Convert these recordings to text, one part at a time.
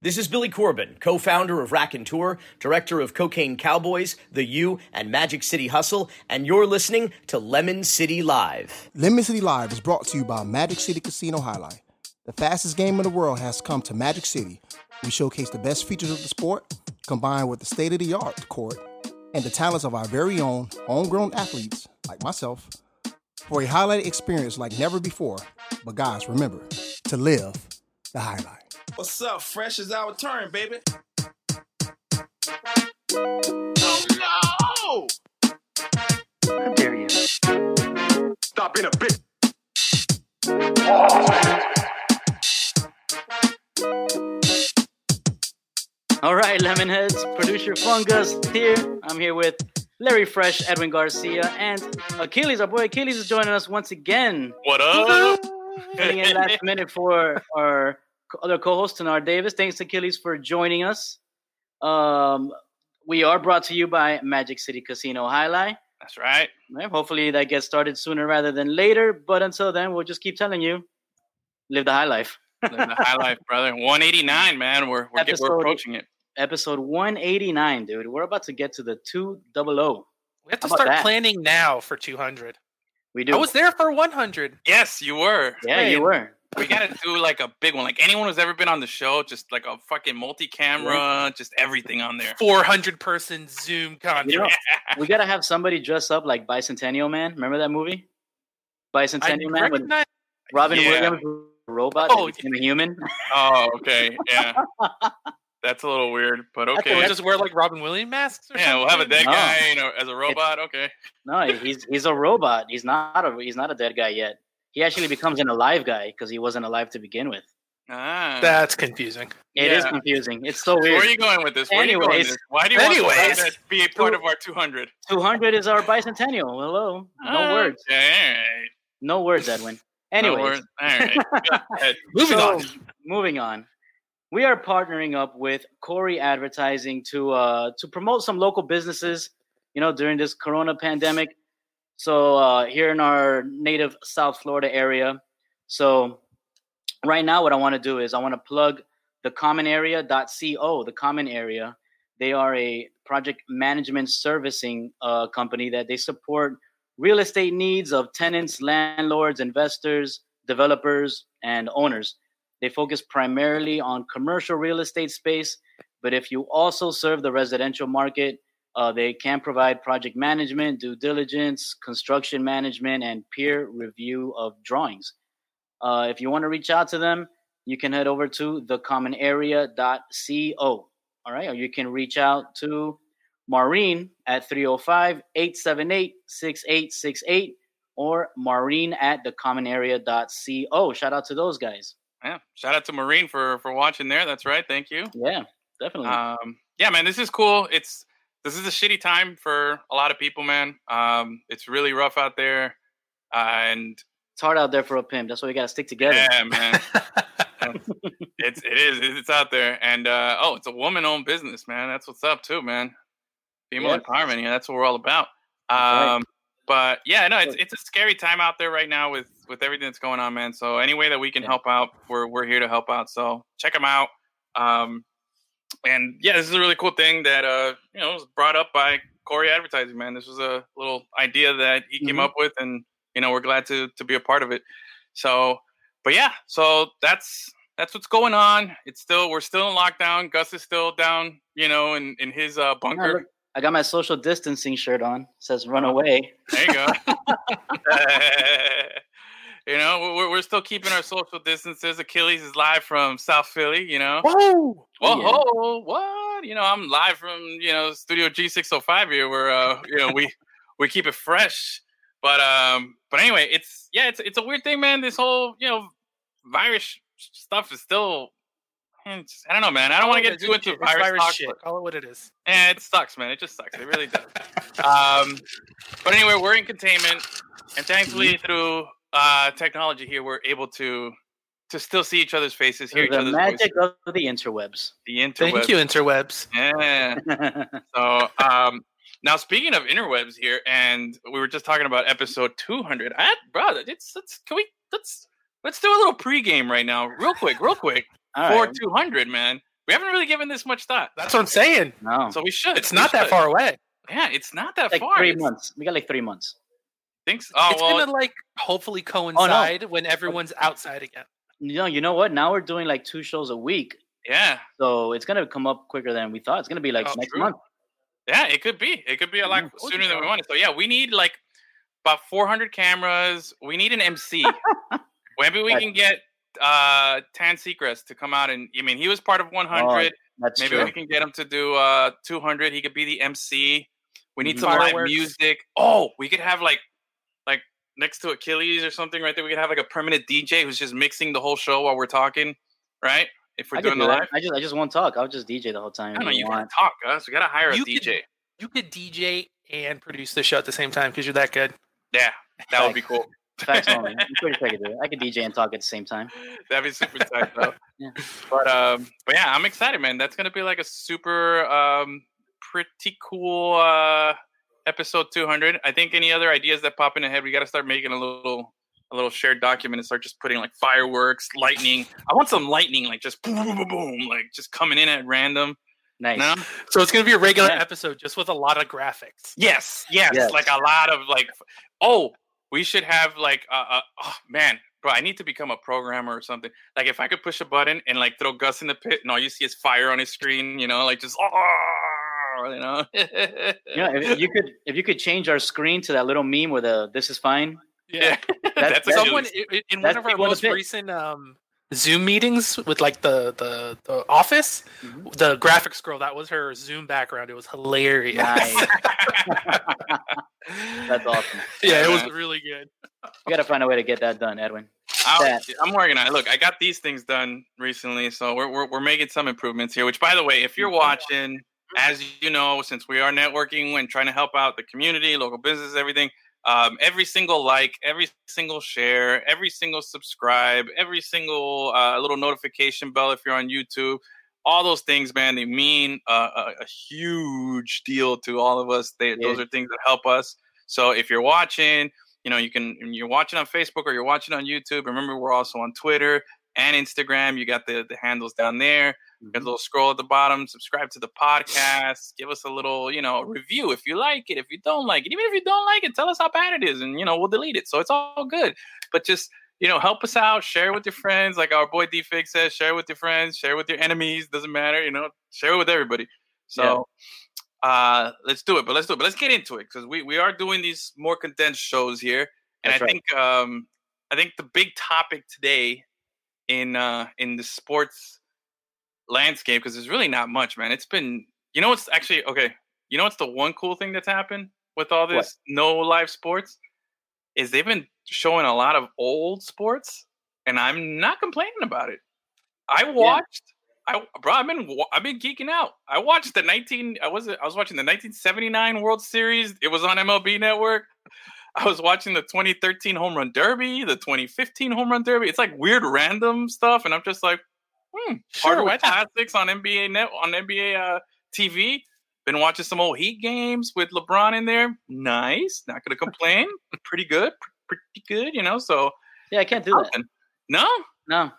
This is Billy Corben, co founder of Rakontur, director of Cocaine Cowboys, The U, and Magic City Hustle, and you're listening to Lemon City Live. Lemon City Live is brought to you by Magic City Casino Hi-Li. The fastest game in the world has come to Magic City. We showcase the best features of the sport, combined with the state of the art court and the talents of our very own homegrown athletes, like myself, for a highlight experience like never before. But guys, remember to live the highlight. What's up? Fresh is our turn, baby. Oh no! How dare you? Stop being a bitch. All right, Lemonheads, producer Fungus here. I'm here with Larry Fresh, Edwin Garcia, and Achilles. Our boy Achilles is joining us once again. What up? Filling in last minute for our other co-host Tanar Davis. Thanks, Achilles, for joining us. Um, we are brought to you by Magic City Casino Hi-Li. That's right. Right, Hopefully, that gets started sooner rather than later. But until then, we'll just keep telling you, live the high life. Living the high life, brother. 189, man. We're we're, get, Episode- we're approaching it. Episode 189, dude. We're about to get to the two double O. We have to start that? planning now for 200. We do. I was there for 100. Yes, you were. Yeah, you were. We gotta do like a big one. Like anyone who's ever been on the show, just like a fucking multi-camera, just everything on there. 400 person Zoom conference. You know, we gotta have somebody dress up like Bicentennial Man. Remember that movie? I Bicentennial Man with recognize- Robin Yeah. Williams, robot, Oh, that became a human. Oh, okay. Yeah. That's a little weird, but okay. We'll just wear like Robin Williams masks? Or Yeah, we'll have a dead No. guy, you know, as a robot. Okay. No, he's he's a robot. He's not a he's not a dead guy yet. He actually becomes an alive guy because he wasn't alive to begin with. Ah. That's confusing. It is Yeah. confusing. It's so weird. Where are you going with this? Where are you going with this? Why do you want Anyways. that to be a part of our 200? 200 is our bicentennial. Hello. No Ah, words. Okay, all right. No words, Edwin. No words. All right. Moving So, on. Moving on. We are partnering up with Corey Advertising to uh, to promote some local businesses, you know, during this Corona pandemic. So uh, here in our native South Florida area. So right now, what I want to do is I want to plug the commonarea.co, the common area. They are a project management servicing uh, company that they support real estate needs of tenants, landlords, investors, developers, and owners. They focus primarily on commercial real estate space, but if you also serve the residential market, uh, they can provide project management, due diligence, construction management, and peer review of drawings. Uh, if you want to reach out to them, you can head over to thecommonarea.co. All right, or you can reach out to Maureen at 305 878 6868 or Maureen at thecommonarea.co. Shout out to those guys. Yeah. Shout out to Maureen for for watching there. That's right. Thank you. Yeah, definitely. Um, yeah, man, this is cool. It's this is a shitty time for a lot of people, man. Um, it's really rough out there, uh, and it's hard out there for a pimp. That's why we got to stick together. yeah, man, it's it is it's out there. And uh, oh, it's a woman-owned business, man. That's what's up too, man. Female Yep. empowerment. Yeah, that's what we're all about. right. Um, but yeah, no, it's it's a scary time out there right now with with everything that's going on, man. So any way that we can Yeah. help out, we're we're here to help out. So check them out. Um, and yeah, this is a really cool thing that uh you know was brought up by Corey Advertising, man. This was a little idea that he came Mhm. up with, and you know we're glad to to be a part of it. So, but yeah, so that's that's what's going on. It's still we're still in lockdown. Gus is still down, you know, in in his uh, bunker. I got my social distancing shirt on. It says "Run Oh. away." There you go. you know, we're, we're still keeping our social distances. Achilles is live from South Philly, you know. Whoa! Whoa, yeah. ho, what? You know, I'm live from, you know, Studio G605 here where, uh, you know, we, we keep it fresh. But, um, but anyway, it's, yeah, it's, it's a weird thing, man. This whole, you know, virus stuff is still, it's, I don't know, man. I don't want to get too into It's virus, talk, shit. Call it what it is. Eh, it sucks, man. It just sucks. It really does. um, but anyway, we're in containment, and thankfully, through uh, technology here, we're able to to still see each other's faces, hear each the other's magic voices. of the interwebs. The interwebs. Thank you, interwebs. Yeah. So, um, now speaking of interwebs here, and we were just talking about episode 200. I, brother, it's let's can we let's let's do a little pregame right now, real quick, real quick for right. 200, man. We haven't really given this much thought. That's what I'm saying. No, So we should. It's We not that far away. Yeah, it's not that like far. three It's- months. We got like three months. Thinks. Oh it's well. gonna like hopefully coincide when everyone's outside again. You know, you know what? Now we're doing like two shows a week, yeah, so it's gonna come up quicker than we thought. It's gonna be like Oh, next true. month. yeah. It could be. It could be a lot sooner than we wanted. So yeah, we need like about 400 cameras. We need an MC. Maybe we can get uh Tan Seacrest to come out and I mean he was part of 100. That's Maybe true. we can get him to do uh 200. He could be the MC. We need Mhm. some live music. Oh, we could have like like next to Achilles or something right there. We could have like a permanent DJ who's just mixing the whole show while we're talking, right? If we're I doing do the that. live. I just I just won't talk. I'll just DJ the whole time. I don't know. if You want. gotta talk, us. We gotta hire a You could- DJ. You could DJ and produce the show at the same time because you're that good. Yeah, that would be cool. Facts only. I'm pretty sure I could do it. I could DJ and talk at the same time. That'd be super tight, though. Yeah. But um, but yeah, I'm excited, man. That's gonna be like a super um, pretty cool uh episode 200. I think any other ideas that pop in the head, we got to start making a little a little shared document and start just putting like fireworks, lightning. I want some lightning, like just boom, boom, boom, boom, like just coming in at random. Nice. No? So it's gonna be a regular Yeah. episode just with a lot of graphics. Yes, yes, Yes. like a lot of like. Oh, we should have like uh, uh oh man, bro, I need to become a programmer or something. Like if I could push a button and like throw Gus in the pit, and all you see is fire on his screen, you know, like just oh, you know. yeah, if you could if you could change our screen to that little meme with a "This is fine." yeah, That's- that's that's- Someone actually- i- i- in that's one of our people in the most recent um, Zoom meetings with like the the, the office, Mhm. the graphics girl that was her Zoom background. It was hilarious. Nice. That's awesome. yeah, it was really good. We got to find a way to get that done, Edwin. I'll- that. I'm working on it. Look, I got these things done recently, so we're, we're we're making some improvements here. Which, by the way, if you're watching, as you know, since we are networking and trying to help out the community, local business, everything, um, every single like, every single share, every single subscribe, every single uh, little notification bell if you're on YouTube, all those things, man, they mean uh, a, a huge deal to all of us. They, Those are things that help us. So if you're watching, you know, you can you're watching on Facebook or you're watching on YouTube. Remember, we're also on Twitter and Instagram. You got the the handles down there. Got a little scroll at the bottom. Subscribe to the podcast. Give us a little, you know, review if you like it. If you don't like it, even if you don't like it, tell us how bad it is, and you know, we'll delete it. So it's all good. But just you know, help us out. Share it with your friends, like our boy D Fig says. Share it with your friends. Share it with your enemies. Doesn't matter. You know, share it with everybody. So. Uh, let's do it, but let's do it. But let's get into it because we, we are doing these more condensed shows here, and That's I right. think um I think the big topic today in uh in the sports landscape because there's really not much, man. It's been you know what's actually okay. You know what's the one cool thing that's happened with all What? this no live sports is they've been showing a lot of old sports, and I'm not complaining about it. I watched. I bro, I've been I've been geeking out. I watched the 19. I was I was watching the 1979 World Series. It was on MLB Network. I was watching the 2013 Home Run Derby, the 2015 Home Run Derby. It's like weird random stuff, and I'm just like, hmm. Sure, Hardwood why not? Classics on NBA net on NBA uh, TV. Been watching some old Heat games with LeBron in there. Nice. Not gonna complain. Pretty good. Pretty good. You know. So Yeah, I can't do that. no, No,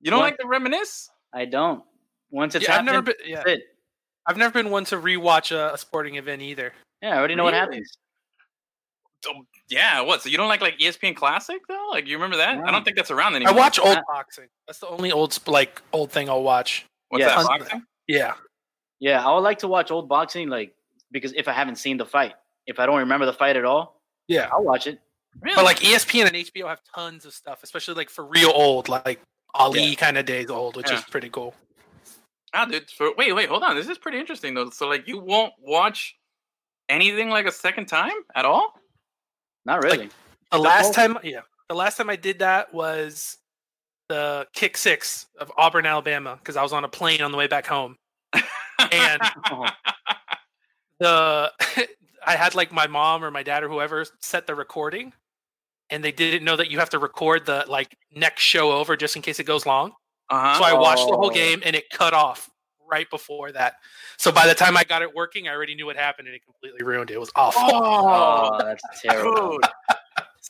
you don't What? like to reminisce. I don't. Once it's Yeah, I've happened, never been. Yeah, that's it. I've never been one to rewatch a, a sporting event either. Yeah, I already know what happens. So, yeah, what? So you don't like like ESPN Classic though? Like you remember that? I don't think that's around anymore. I watch old Uh, boxing. That's the only old like old thing I'll watch. What's Yes. that? Boxing? Yeah, Yeah, I would like to watch old boxing, like because if I haven't seen the fight, if I don't remember the fight at all, yeah. I'll watch it. Really? But like ESPN and HBO have tons of stuff, especially like for real old, like Ali kind of days old, which Yeah. is pretty cool. ah, dude. For, wait, wait, hold on. This is pretty interesting though. So like you won't watch anything like a second time at all? Not really. The The last whole- time, yeah, the last time I did that was the kick six of Auburn, Alabama, because I was on a plane on the way back home, and the I had like my mom or my dad or whoever set the recording, and they didn't know that you have to record the like next show over just in case it goes long. Uh-huh. So I watched the whole Oh. game and it cut off right before that. So by the time I got it working, I already knew what happened and it completely ruined it. It was awful. oh, that's terrible.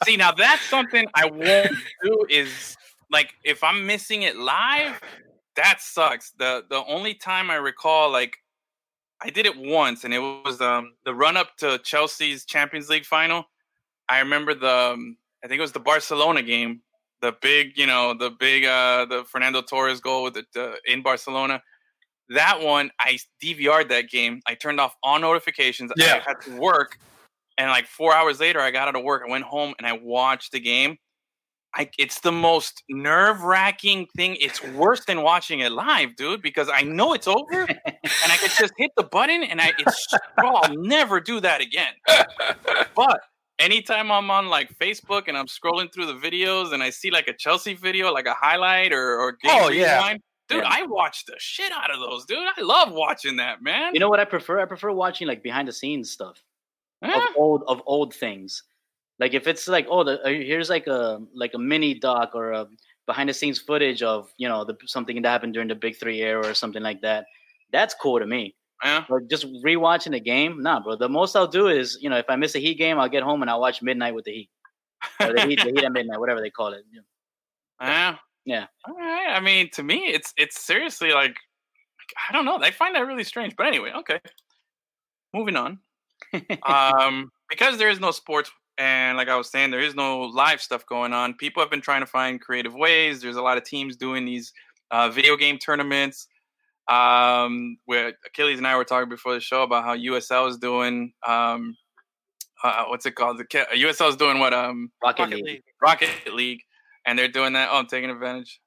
See, now that's something I won't do. Is like if I'm missing it live, that sucks. The the only time I recall like I did it once, and it was um, the run up to Chelsea's Champions League final. I remember the um, I think it was the Barcelona game, the big you know the big uh, the Fernando Torres goal with the, in Barcelona. That one I DVR'd that game. I turned off all notifications. Yeah. I had to work, and like four hours later, I got out of work. I went home and I watched the game. I, it's the most nerve wracking thing. It's worse than watching it live, dude, because I know it's over and I could just hit the button and I it's oh, I'll never do that again. But anytime I'm on like Facebook and I'm scrolling through the videos and I see like a Chelsea video, like a highlight or, or game Oh, yeah. rewind, dude, Yeah. I watch the shit out of those, dude. I love watching that, man. You know what I prefer? I prefer watching like behind the scenes stuff Huh? of old of old things. Like if it's like oh, the, uh, here's like a like a mini doc or a behind the scenes footage of you know the, something that happened during the Big Three era or something like that. That's cool to me. Yeah. But just rewatching the game, nah, bro. The most I'll do is you know if I miss a Heat game, I'll get home and I'll watch Midnight with the Heat or the Heat, the Heat at midnight, whatever they call it. Yeah. Yeah. All right. I mean, to me, it's it's seriously like I don't know. I find that really strange. But anyway, okay. Moving on. um, because there is no sports, and like I was saying, there is no live stuff going on. People have been trying to find creative ways. There's a lot of teams doing these uh, video game tournaments. Um, where Achilles and I were talking before the show about how USL is doing. Um, uh, what's it called? The USL is doing what? Um, Rocket, Rocket League. League. Rocket League, and they're doing that. Oh, I'm taking advantage.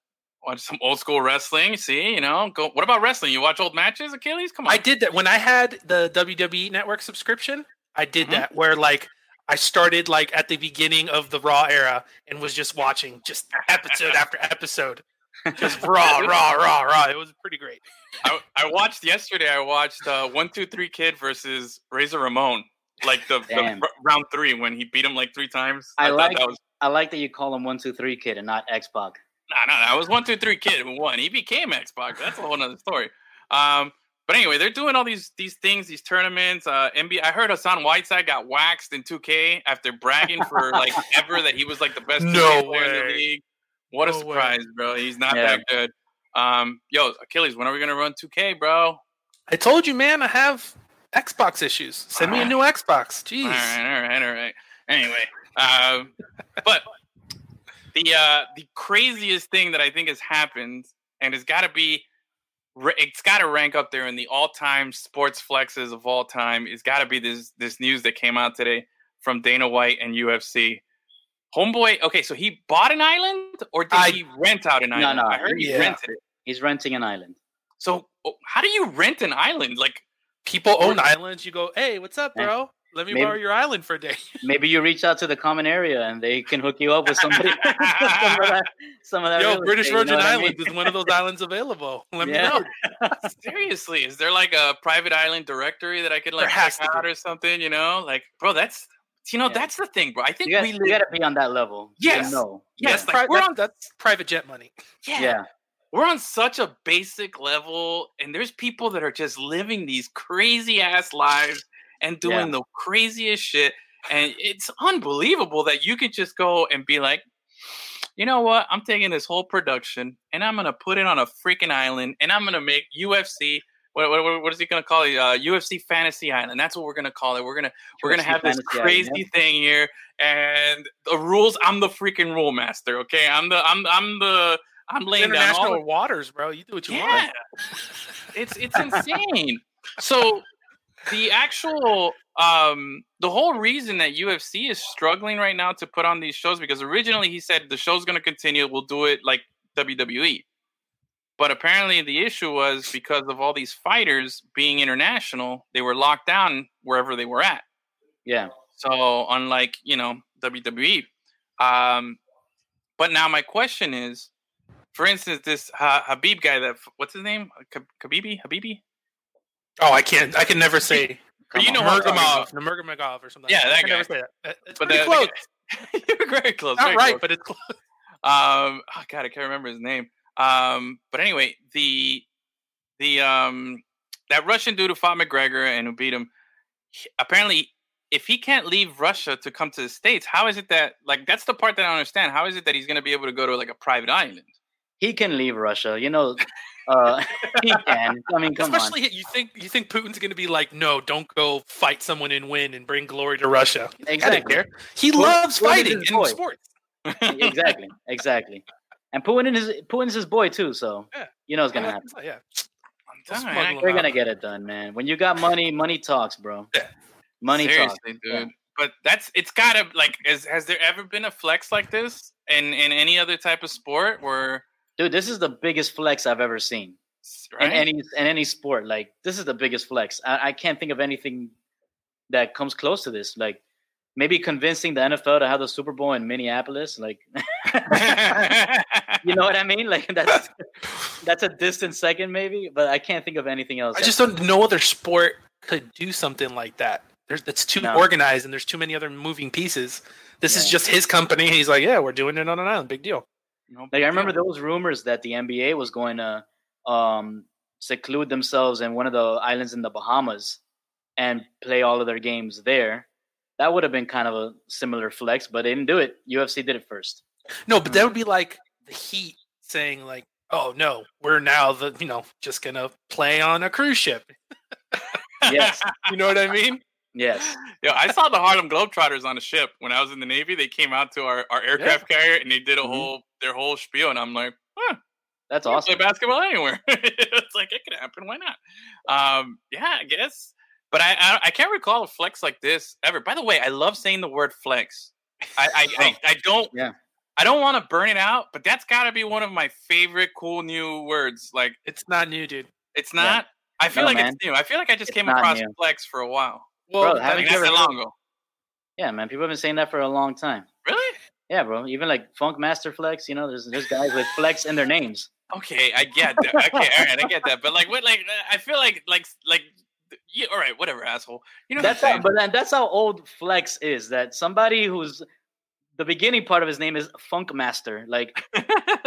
Watch some old school wrestling. See, you know, go. What about wrestling? You watch old matches, Achilles? Come on. I did that when I had the WWE Network subscription. I did Mhm. that where like I started like at the beginning of the Raw era and was just watching just episode after episode, just raw, raw, raw, raw. It was pretty great. I, I watched yesterday. I watched uh, One Two Three Kid versus Razor Ramon, like the, the round three when he beat him like three times. I thought like- that was I like that you call him one two three kid and not X Pac. no, no, no. It was One Two Three Kid who won. He became Xbox. That's a whole other story. Um, but anyway, they're doing all these these things, these tournaments. Uh, NBA. I heard Hassan Whiteside got waxed in 2K after bragging for like ever that he was like the best No 2K player in the way. league. What a No way. surprise, bro! He's not Yeah. that good. Um, yo, Achilles, when are we gonna run 2K, bro? I told you, man. I have Xbox issues. Send me a new Xbox. Jeez. All right, all right, all right. Anyway, um, but the uh, the craziest thing that I think has happened, and it's got to be, it's got to rank up there in the all-time sports flexes of all time. It's got to be this this news that came out today from Dana White and UFC. Homeboy, okay, so he bought an island, or did I- he rent out an island? no, I heard he yeah. rented it. He's renting an island. So, oh, how do you rent an island? Like, People own islands. You go, hey, what's up, bro? Let me Maybe- borrow your island for a day. Maybe you reach out to the common area and they can hook you up with somebody. some of that. Some of that Yo, British estate, you know Virgin I mean? Islands is one of those islands available. Let Yeah. me know. Seriously, is there like a private island directory that I could like There check to out or something? You know, like, bro, that's you know, Yeah. that's the thing, bro. I think You gotta, we you gotta be on that level. to Yes. know. yes, That's, like pri- we're that's- on. that's private jet money. Yeah, Yeah. We're on such a basic level, and there's people that are just living these crazy ass lives and doing the craziest shit, and it's unbelievable that you could just go and be like. You know what? I'm taking this whole production and I'm gonna put it on a freaking island, and I'm gonna make UFC. What, what, what is he gonna call it? Uh, UFC Fantasy Island. That's what we're gonna call it. We're gonna we're gonna have this Fantasy Island, crazy thing here, and the rules. I'm the freaking rule master. Okay, I'm the I'm I'm the I'm It's laying down all the waters, bro. You do what you yeah, want. it's it's insane. So the actual um the whole reason that UFC is struggling right now to put on these shows because originally he said the show's going to continue, we'll do it like WWE. But apparently the issue was because of all these fighters being international, they were locked down wherever they were at. Yeah. So unlike you know WWE, um, but now my question is, for instance, this ha- Habib guy that what's his name, Kh- Khabibi, Habibi, Oh, I can't. I can never say But you Come know on. what I'm talking Nurmagomedov, Nurmagomedov or something. Yeah, I that can never guy. say that. It's But pretty the- close. you're very close. Not very right, close. but it's close. um, oh god, I can't remember his name. Um, but anyway, the the um that Russian dude who fought McGregor and who beat him, he- apparently, if he can't leave Russia to come to the states, how is it that like that's the part that I don't understand? How is it that he's going to be able to go to like a private island? He can leave Russia. You know, Uh, he can. I mean, come Especially you think you think Putin's going to be like, no, don't go fight someone and win and bring glory to Russia. I didn't Exactly. care. He Putin- loves Putin fighting his in boy. sports. exactly, exactly. And Putin is Putin's his boy too, so Yeah. you know it's gonna happen. Yeah. I'm telling you, smuggle man, We're gonna get it done, man. When you got money, money talks, bro. Yeah. Money Seriously, talks. dude. Yeah. But that's it's gotta like. Is has there ever been a flex like this in in any other type of sport where Dude, this is the biggest flex I've ever seen right? in any in any sport. Like this is the biggest flex. I, I can't think of anything that comes close to this. Like maybe convincing the NFL to have the Super Bowl in Minneapolis. Like you know what I mean? Like that's that's a distant second, maybe. But I can't think of anything else. I just don't. No other sport could do something like that. There's it's too No. organized and there's too many other moving pieces. This is just his company. He's like, yeah, we're doing it on an island. Big deal. Like I remember those rumors that the NBA was going to um, seclude themselves in one of the islands in the Bahamas and play all of their games there. That would have been kind of a similar flex, but they didn't do it. UFC did it first. No, but that would be like the Heat saying like, "Oh no, we're now the you know just gonna play on a cruise ship." Yes, You know what I mean? Yes. Yeah, I saw the Harlem Globetrotters on a ship when I was in the Navy. They came out to our, our aircraft carrier and they did a Mhm. whole their whole spiel, and I'm like, huh, That's awesome. play basketball anywhere. it's like it could happen. Why not? Um, yeah, I guess. But I, I I can't recall a flex like this ever. By the way, I love saying the word flex. I I, I, I don't Oh, Yeah. I don't want to burn it out, but that's got to be one of my favorite cool new words. Like It's not new, dude. it's Yeah. not. I feel No, like man. it's new. I feel like I just It's came across new. flex for a while. Well, Bro, haven't you ever long ago. Yeah, man. People have been saying that for a long time. Really? Yeah, bro. Even like Funk Master Flex, you know, there's there's guys with flex in their names. Okay, I get that. Okay, all right, I get that. But like, what? Like, uh, I feel like, like, like, yeah. All right, whatever, asshole. You know That's how, but then that's how old Flex is. That somebody who's the beginning part of his name is Funk Master. Like,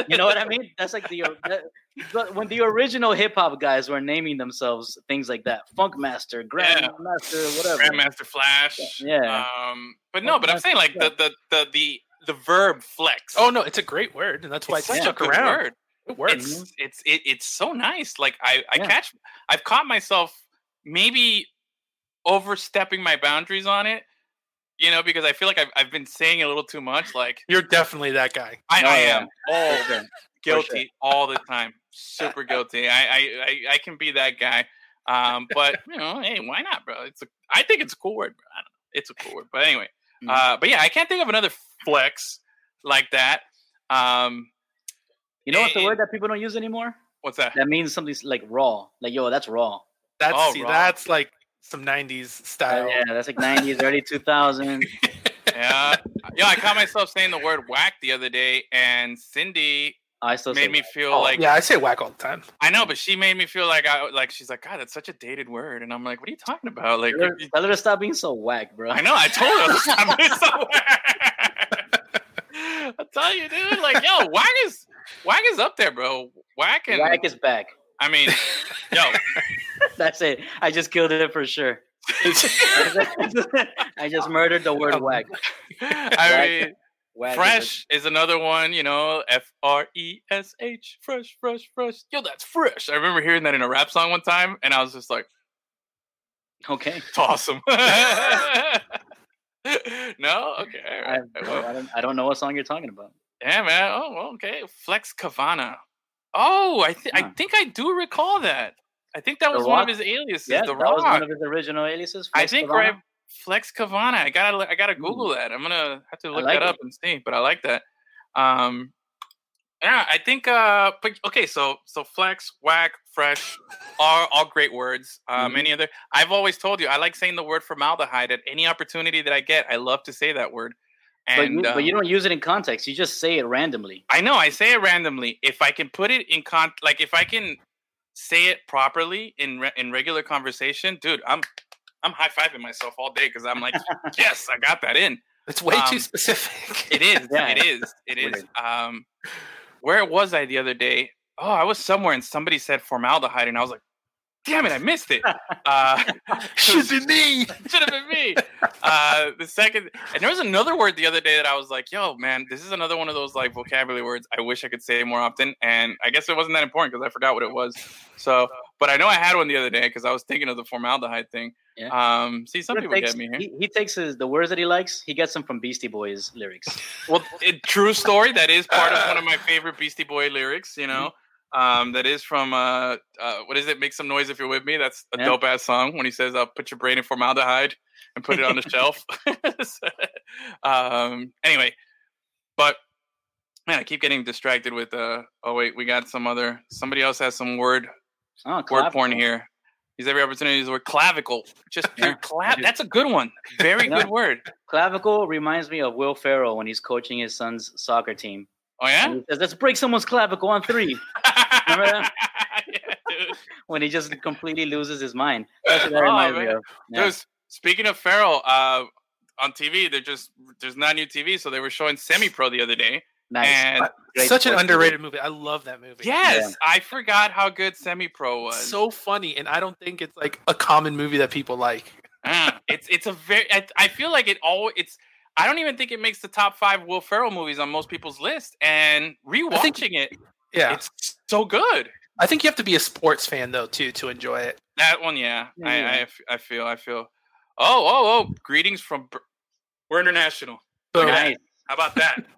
you know what I mean? That's like the, that, when the original hip hop guys were naming themselves things like that: Funk Master, Grand Yeah. Master, whatever. Grandmaster Flash. Yeah. Um, but no, but I'm saying like the the the the, the verb flex. oh no, it's a great word, and that's why it's it's, such a stuck good around. word. It works. It's it's it, it's so nice. Like I I Yeah. catch I've caught myself maybe overstepping my boundaries on it. You know, because I feel like I've I've been saying a little too much. Like You're definitely that guy. I, Oh, I am all For sure. guilty all the time. Super guilty. I, I I I can be that guy. Um, but you know, hey, why not, bro? It's a I think it's a cool word. Bro. I don't know. It's a cool word. But anyway, Mhm. uh, but yeah, I can't think of another flex like that. Um, You know what's the word that people don't use anymore? what's that? That means something like raw. Like, yo, that's raw. That's Oh, see, raw. that's like some '90s Uh, style. yeah, that's like 90s, early 2000s. Yeah, yeah. I caught myself saying the word whack the other day, and Cindy I still made me whack. feel Oh, like yeah, I say whack all the time. I know, but she made me feel like I like she's like, God, that's such a dated word, and I'm like, what are you talking about? Like, Tell her, tell her to stop being so whack, bro. I know. I told her. to stop being so whack. I tell you, dude. Like, yo, whack is whack is up there, bro. Whack and Whack is back. I mean, yo, That's it. I just killed it for sure. I just murdered the word whack. I mean, is fresh is another one. You know, F R E S H, fresh, fresh, fresh. Yo, that's fresh. I remember hearing that in a rap song one time, and I was just like, Okay. it's awesome. no, okay, all I, right. I, don't, I don't know what song you're talking about. Yeah, man. Oh, well, okay. Flex Kavana. Oh, I th- I think I do recall that. I think that The was one of his aliases. Yeah, the that was one of his original aliases. I think Kavana. right. Flex Kavana. I gotta I gotta Hmm. Google that. I'm gonna have to look like that up and see. But I like that. Um, yeah, I think. Uh, but okay. So so flex, whack, fresh, are all great words. Um, Mhm. any other? I've always told you I like saying the word formaldehyde at any opportunity that I get. I love to say that word. But And you, but you um, don't use it in context. You just say it randomly. I know I say it randomly. If I can put it in con, like if I can say it properly in re- in regular conversation, dude, I'm I'm high fiving myself all day because I'm like, yes, I got that in. It's way too Um, specific. It is, Yeah. it is, it is. Um, where was I the other day? Oh, I was somewhere and somebody said formaldehyde, and I was like, damn it, I missed it. Uh, Should be me. should have been me. Uh, the second, and there was another word the other day that I was like, "Yo, man, this is another one of those like vocabulary words. I wish I could say more often." And I guess it wasn't that important because I forgot what it was. So, but I know I had one the other day because I was thinking of the formaldehyde thing. Yeah. Um, see, some He people takes- get me here. He, he takes his the words that he likes. He gets them from Beastie Boys lyrics. Well, it, true story. That is part of one of my favorite Beastie Boy lyrics. You know, um, that is from uh, uh, what is it? Make some noise if you're with me. That's a Yeah. dope ass song. When he says, "I'll put your brain in formaldehyde and put it on the shelf." um, anyway, but man, I keep getting distracted with. Uh, oh wait, we got some other. Somebody else has some word Oh, word porn here. He's every opportunity the word clavicle. Just Yeah. clav- That's a good one. Very Yeah. good word. Clavicle reminds me of Will Ferrell when he's coaching his son's soccer team. Oh yeah. says, "Let's break someone's clavicle on three. Remember that? yeah, when he just completely loses his mind. That's what that Oh, reminds me man. of. Yeah. Dude, speaking of Ferrell, uh, on TV, they're just there's not new TV, so they were showing Semi Pro the other day. Nice. And Great Such an sports movie. underrated movie. I love that movie. yes, I forgot how good Semi Pro was. so funny, and I don't think it's like a common movie that people like. Ah, it's it's a very I, I feel like it all it's I don't even think it makes the top five Will Ferrell movies on most people's list. And rewatching think- it, Yeah, it's so good. I think you have to be a sports fan though too to enjoy it. That one, yeah, Yeah, I, yeah. I f- I feel I feel. Oh oh oh! Greetings from. We're international. Boom. Nice. How about that?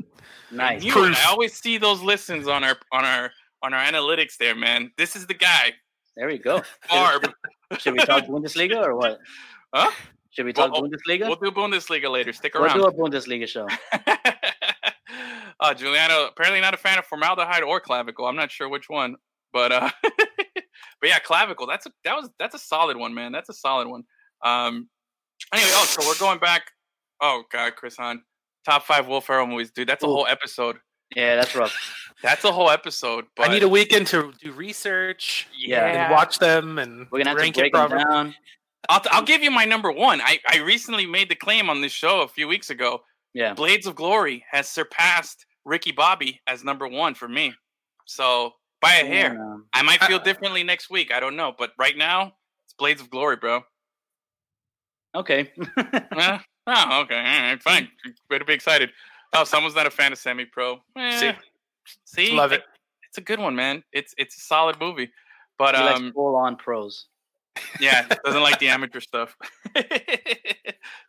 Nice. You, I always see those listens on our on our on our analytics there, man. This is the guy, There we go. Barb. Should we talk Bundesliga or what? Huh? Should we talk Well, oh, Bundesliga? We'll do Bundesliga later. Stick around. We'll do a Bundesliga show. Uh, Juliano apparently not a fan of formaldehyde or clavicle. I'm not sure which one, but uh, but yeah, clavicle. That's a that was that's a solid one, man. That's a solid one. Um, anyway, oh, so we're going back. Oh God, Chris Hahn, top five Will Ferrell movies, dude. That's a Ooh. whole episode. Yeah, that's rough. That's a whole episode. But I need a weekend to do research Yeah. and watch them and We're gonna have to rank break it them down. I'll, I'll give you my number one. I, I recently made the claim on this show a few weeks ago. Yeah. Blades of Glory has surpassed Ricky Bobby as number one for me. So by a hair. Yeah. I might feel Uh, differently next week. I don't know, but right now it's Blades of Glory, bro. Okay. Eh? Oh, okay, all right, fine. Way to be excited. Oh, someone's not a fan of Semi Pro. See. see, Love it. It's a good one, man. It's it's a solid movie, but he um, full on pros. yeah, doesn't like the amateur stuff.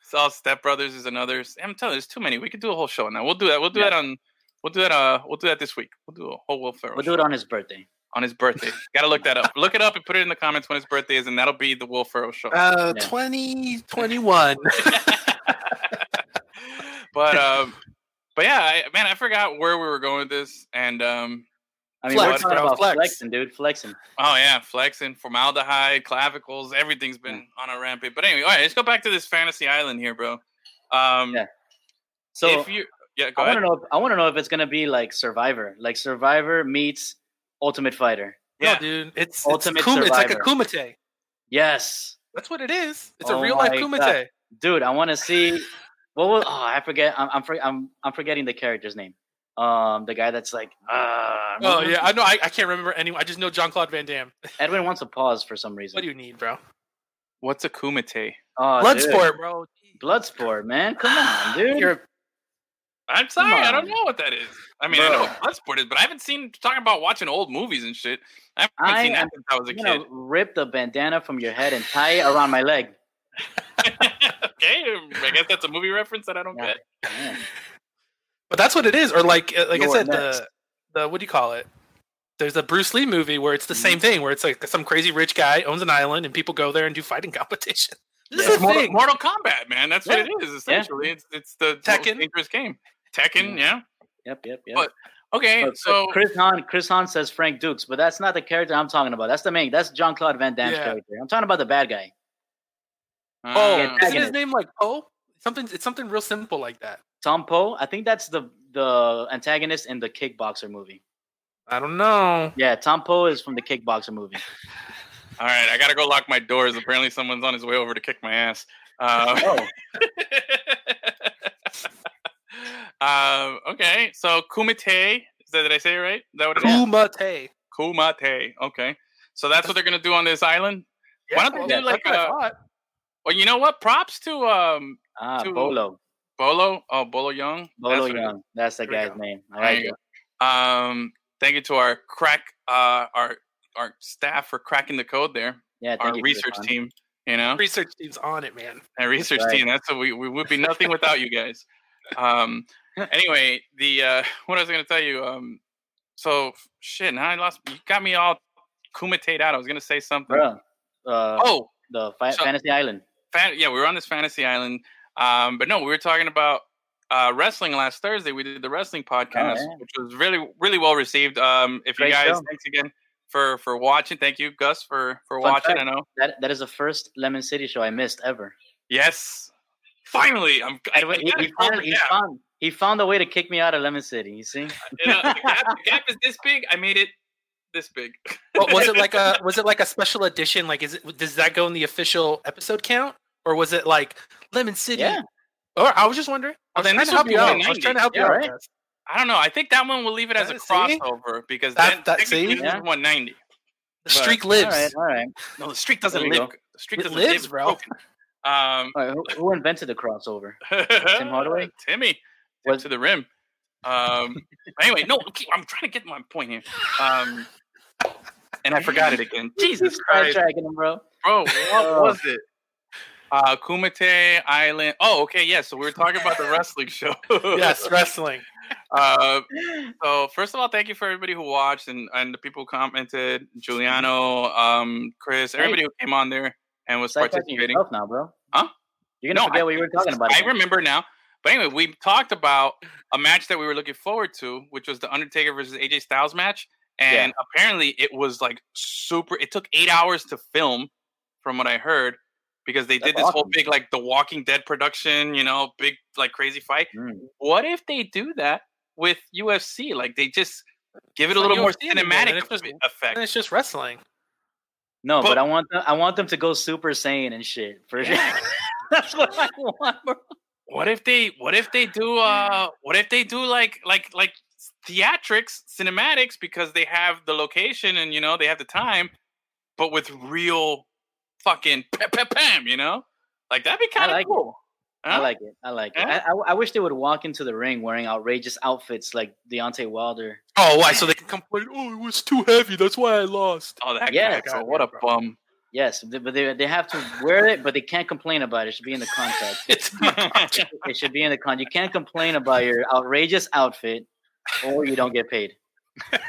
Saw Step Brothers is another. I'm telling you, there's too many. We could do a whole show now. We'll do that. We'll do Yeah. that on. We'll do that. Uh, we'll do that this week. We'll do a whole Will Ferrell We'll show do it on his birthday. on his birthday. Got to look that up. Look it up and put it in the comments when his birthday is, and that'll be the Will Ferrell show. Uh, Yeah. 2021. but um, but yeah, I, man, I forgot where we were going with this, and um, I mean, Flex, we're talking about flex. flexing, dude. Flexing. oh yeah, flexing, formaldehyde, clavicles, everything's been on a rampage. But anyway, all right, let's go back to this fantasy island here, bro. Um, Yeah. So if you, yeah, go I want to know. If, I want to know if it's gonna be like Survivor, like Survivor meets Ultimate Fighter. Yeah. No, dude, it's it's, Ultimate kum- it's like a kumite. Yes, That's what it is. It's Oh a real life kumite. God. dude. I want to see. What was? Oh, I forget. I'm I'm, for, I'm I'm forgetting the character's name. Um, the guy that's like. Uh, Oh yeah, I know. I, I can't remember any. I just know Jean-Claude Van Damme. Edwin wants a pause for some reason. What do you need, bro? What's a kumite? Oh, dude. Bloodsport, bro. Bloodsport, man. Come on, dude. You're I'm sorry, I don't know what that is. I mean, I know Bro. what Bloodsport is, but I haven't seen talking about watching old movies and shit. I haven't I seen that since I was a I'm kid. rip the bandana from your head and tie it around my leg. okay, I guess that's a movie reference that I don't Yeah. get. Man. But that's what it is. Or like uh, like I You're said, next. the the what do you call it? There's a Bruce Lee movie where it's the Mm-hmm. same thing, where it's like some crazy rich guy owns an island and people go there and do fighting competition. This Yeah. is Mortal, thing. Mortal Kombat, man. That's what Yeah. it is. Essentially, it's it's the most Tekken. dangerous game. Tekken, yeah. Yep, yep, yep. But- Okay, But- so but Chris Hahn, Chris Hahn says Frank Dux, but that's not the character I'm talking about. That's the main. That's Jean-Claude Van Damme's Yeah. character. I'm talking about the bad guy. Oh, uh, Yeah, isn't his name like Po? Something. It's something real simple like that. Tong Po. I think that's the the antagonist in the Kickboxer movie. I don't know. Yeah, Tong Po is from the Kickboxer movie. all right, I gotta go lock my doors. Apparently, someone's on his way over to kick my ass. Uh, Oh, um, okay, so kumite. Is that, did I say it right? Is that what it is? Kumite. Kumite. Okay, so that's what they're gonna do on this island. Why don't they Yeah, do like a. what I a? thought. Well, you know what? Props to um Ah, to- Bolo. Bolo. Oh, Bolo Yeung. Bolo That's what it is. Yeung. That's the guy's go. name. I like it. Um, thank you to our crack, uh, our our staff for cracking the code there. Yeah, thank Our you research team, you know, Research team's on it, man. our research right. team. That's what we we would be nothing without you guys. Um, anyway, the uh, what I was gonna tell you. Um, so shit. Now I lost. You got me all kumite out. I was gonna say something. Bro, uh, Oh, the fi- so- Fantasy Island. fan- yeah, we were on this fantasy island. Um, but no, we were talking about uh, wrestling last Thursday. We did the wrestling podcast, yeah. which was really, really well received. Um, if Great you guys, show. thanks again for for watching. Thank you, Gus, for for Fun watching. fact. I know. That that is the first Lemon City show I missed ever. Yes, finally, I'm. I, I he, he found, he found he found a way to kick me out of Lemon City. You see? You know, the, gap, the gap is this big. I made it this big. What, was it like a was it like a special edition? Like, is it does that go in the official episode count, or was it like Lemon City? Yeah. Or I was just wondering. I Well, was then trying to help you out. one I was trying to ninety. help you out. right. I don't know. I think that one we'll leave it as a Yeah, see? crossover because That- then that- technically see? Yeah. 190. The But- streak lives. All right, all right. No, the streak doesn't There live. go. The streak It doesn't lives, live. Bro. Broken. Um, All right who, who invented the crossover? Tim Hardaway? Timmy. What- to the rim. Um, anyway, no, I'm trying to get my point here. Um, and I forgot it again. Jesus Christ, Sidetracking him, bro. bro, what Oh. was it? Uh, Kumite Island. Oh, okay, yeah. So we were talking about the wrestling show. yes, wrestling. Uh, so first of all, thank you for everybody who watched and, and the people who commented, Giuliano, um, Chris, everybody who came on there and was Sidetracking participating. yourself now, bro. Huh? You're gonna No, forget I- what you were talking about. I again. remember now. But anyway, we talked about a match that we were looking forward to, which was the Undertaker versus AJ Styles match. And apparently it was like super it took eight hours to film, from what I heard, because they did That's this whole big like the Walking Dead production, you know, big like crazy fight. Mm. What if they do that with UFC? Like they just give it a little not more UFC cinematic then just- effect. It's just wrestling. No, but, But- I want them. I want them to go Super Saiyan and shit. For sure. That's what I want, bro. What if they what if they do uh what if they do like like like theatrics, cinematics because they have the location and you know they have the time, but with real fucking pam pam pam, you know? Like that'd be kind of like cool. I like it. I like it. I, I, I wish they would walk into the ring wearing outrageous outfits like Deontay Wilder. Oh, why? So they can complain. Oh, it was too heavy. That's why I lost. Oh that Yeah. guy, bro, what a bum. Yes, th- but they, they have to wear it, but they can't complain about it. It should be in the contract. It's It should be in the con. You can't complain about your outrageous outfit, or you don't get paid.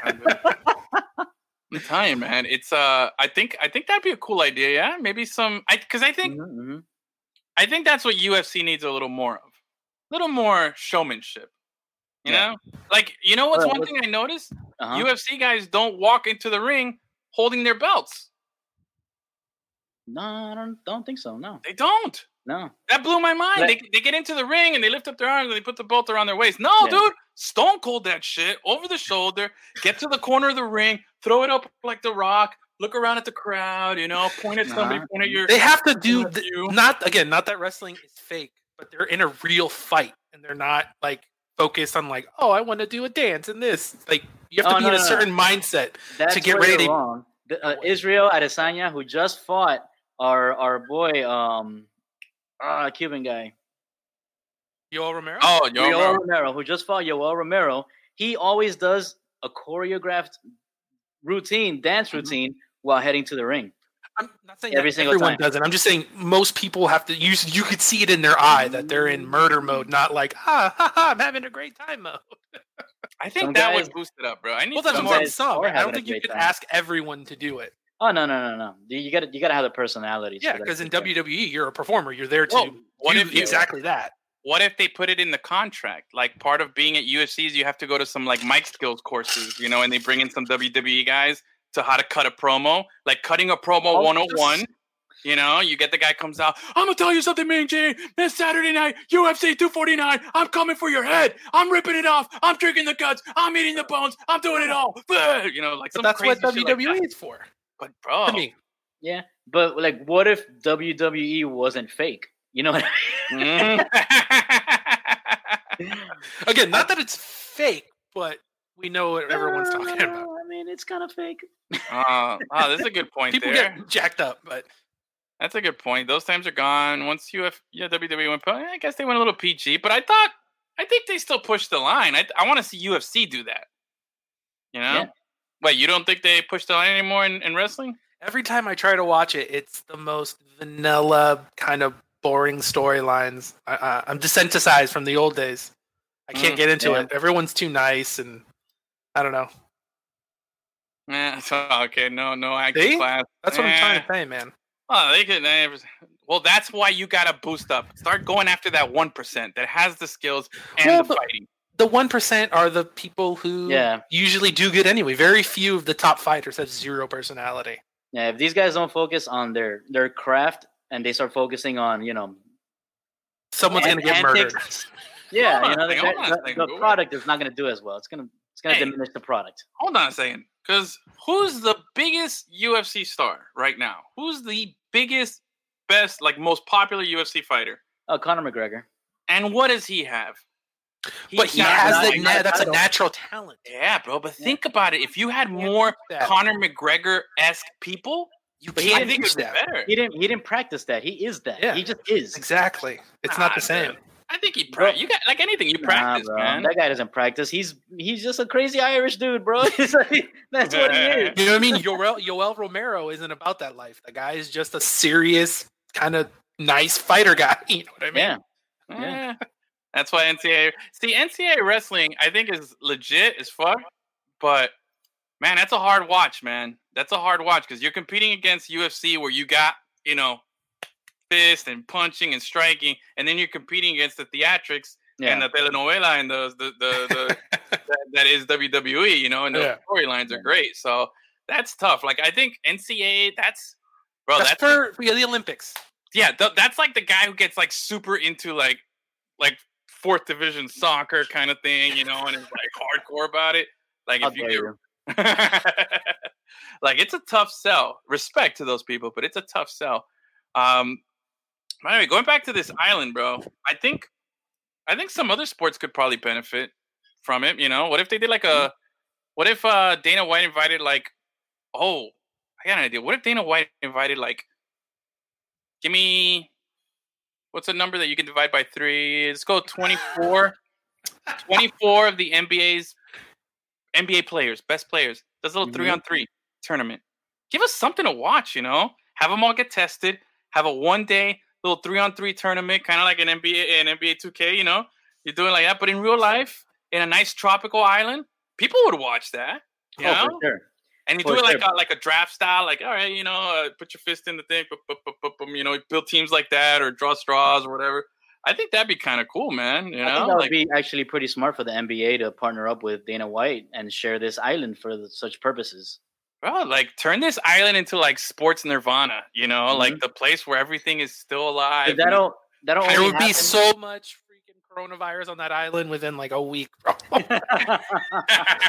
I'm telling you, man. It's uh I think I think that'd be a cool idea, yeah? Maybe some I because I think Mhm, mhm. I think that's what UFC needs a little more of. A little more showmanship. You Yeah. know? Like, you know what's Well, one thing I noticed? Uh-huh. UFC guys don't walk into the ring holding their belts. No, I don't, don't think so. No, They don't. no. That blew my mind. They, they get into the ring and they lift up their arms and they put the belt around their waist. No, Yeah. dude. Stone cold that shit over the shoulder, get to the corner of the ring, throw it up like the rock, look around at the crowd, you know, point at somebody, Uh-huh. point at your they have to do Look the, not again. Not that wrestling is fake, but they're in a real fight and they're not like focused on like, oh, I want to do a dance and this. Like you have to Oh, be no, in a no, no. certain mindset. That's get ready you're to- wrong. The, uh, Israel Adesanya, who just fought our our boy, um, uh, Cuban guy, Yoel Romero. Oh, yo, Yoel bro. Romero, who just fought Yoel Romero. He always does a choreographed routine, dance Mm-hmm. While heading to the ring. I'm not saying Every single everyone time. does it. I'm just saying most people have to use. You could see it in their eye that they're in murder mode, not like ah, ha, ha, I'm having a great time mode. I think Some that guys- would boost it up, bro. I need Well, that's some what I'm guys saying. are I don't think you could time. ask everyone to do it. Oh no no no no! You got to you got to have the personality. Yeah, because in. WWE, you're a performer. You're there to Whoa, what do if you- exactly that. what if they put it in the contract? Like part of being at UFC is you have to go to some like mic skills courses, you know, and they bring in some WWE guys to how to cut a promo, like cutting a promo Oh, 101. You know, you get the guy comes out. I'm gonna tell you something, Ming G. This Saturday night, UFC 249. I'm coming for your head. I'm ripping it off. I'm drinking the guts. I'm eating the bones. I'm doing it all. You know, like But some that's what crazy shit like WWE that. is for. But bro, I mean, Yeah, but like, what if WWE wasn't fake? You know what I mean? Mhm. again, not that it's fake, but we know what everyone's talking about. Uh, it's kind of fake. uh, wow, this is a good point People there. get jacked up, but That's a good point. Those times are gone. Once Uf, yeah, WWE went, I guess they went a little PG. But I thought, I think they still pushed the line. I, I want to see UFC do that. You know? Yeah. Wait, you don't think they push the line anymore in, in wrestling? Every time I try to watch it, it's the most vanilla kind of boring storylines. I, I, I'm desensitized from the old days. I can't Mm, get into yeah. it. Everyone's too nice, and I don't know. Yeah. Okay, no, no acting See? class. That's what I'm Eh. trying to say, man. Oh, they could. eh, Well, that's why you gotta boost up. Start going after that one percent that has the skills and Well, the fighting. The one percent are the people who Yeah. usually do good anyway. Very few of the top fighters have zero personality. Yeah, if these guys don't focus on their their craft and they start focusing on, you know, Someone's an- gonna get antics, murdered. Yeah, you know, second, that- hold on a the, the product is not going to do as well. It's gonna it's gonna Hey. diminish the product. Hold on a second, because who's the biggest UFC star right now? Who's the biggest, best, like most popular UFC fighter? Oh, Conor McGregor. And what does he have? but he got has not- the na- that's a natural talent. Yeah, bro. But think about it. If you had more. Conor McGregor esque people, You But he can't think teach it'd be that. better. He didn't he didn't practice that. He is that. Yeah. He just is. Exactly. It's not the same. dude. I think he practice. You got like anything you practice, bro. man. That guy doesn't practice. He's he's just a crazy Irish dude, bro. Like- That's what he is. You know what I mean? Yoel, Yoel Romero isn't about that life. The guy is just a serious, kind of nice fighter guy. You know what I mean? Yeah. Yeah. Eh. That's why NCAA. See, NCAA wrestling, I think is legit as fuck, but man, that's a hard watch, man. That's a hard watch because you're competing against UFC where you got, you know, fist and punching and striking, and then you're competing against the theatrics Yeah. and the telenovela and the the the, the that, that is WWE, you know, and the Yeah. storylines are great. So that's tough. Like I think NCAA, that's bro, That's, that's, for yeah, the Olympics. yeah, th- that's like the guy who gets like super into like like fourth division soccer kind of thing, you know, and is like hardcore about it. Like if you dare get like it's a tough sell. Respect to those people, but it's a tough sell. Um the going back to this island, bro, I think I think some other sports could probably benefit from it, you know. What if they did like Mm-hmm. a what if uh Dana White invited like oh, I got an idea. What if Dana White invited like give me what's a number that you can divide by 3? Let's go 24 24 of the NBA's NBA players, best players. Does a little Mhm. 3 on 3 tournament. Give us something to watch, you know? Have them all get tested. Have a one day little three on three tournament, kind of like an NBA an NBA 2K, you know? You're doing like that, but in real life, in a nice tropical island, people would watch that. You Oh, know? for sure. And you For do it like a, like a draft style, like all right, you know, uh, put your fist in the thing, boop, boop, boom, you know, build teams like that or draw straws or whatever. I think that'd be kind of cool, man. You I know, think that would like be actually pretty smart for the NBA to partner up with Dana White and share this island for the, such purposes. Bro, like turn this island into like sports nirvana. You know, mm-hmm. like the place where everything is still alive. But that'll that'll There only would be so much freaking coronavirus on that island within like a week, bro. oh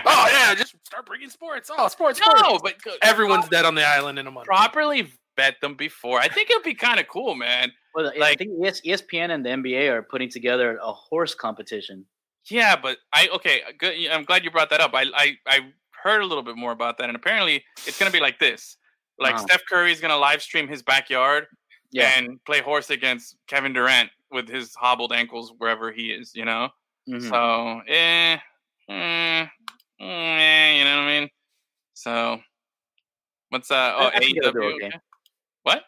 yeah, just start bringing sports. Oh, sports. no, sports. but everyone's dead on the island in a month. properly vet them before. I think it'd be kind of cool, man. Well, I Like- think E ESPN and the NBA are putting together a horse competition. Yeah, but I okay. Good. I'm glad you brought that up. I I I heard a little bit more about that, and apparently it's gonna be like this. Like Wow. Steph Curry's gonna live stream his backyard Yeah. and play horse against Kevin Durant with his hobbled ankles wherever he is. You know. Mhm. So eh, eh, eh, you know what I mean. So what's uh? Oh, I think it'll do AEW. okay. okay. What?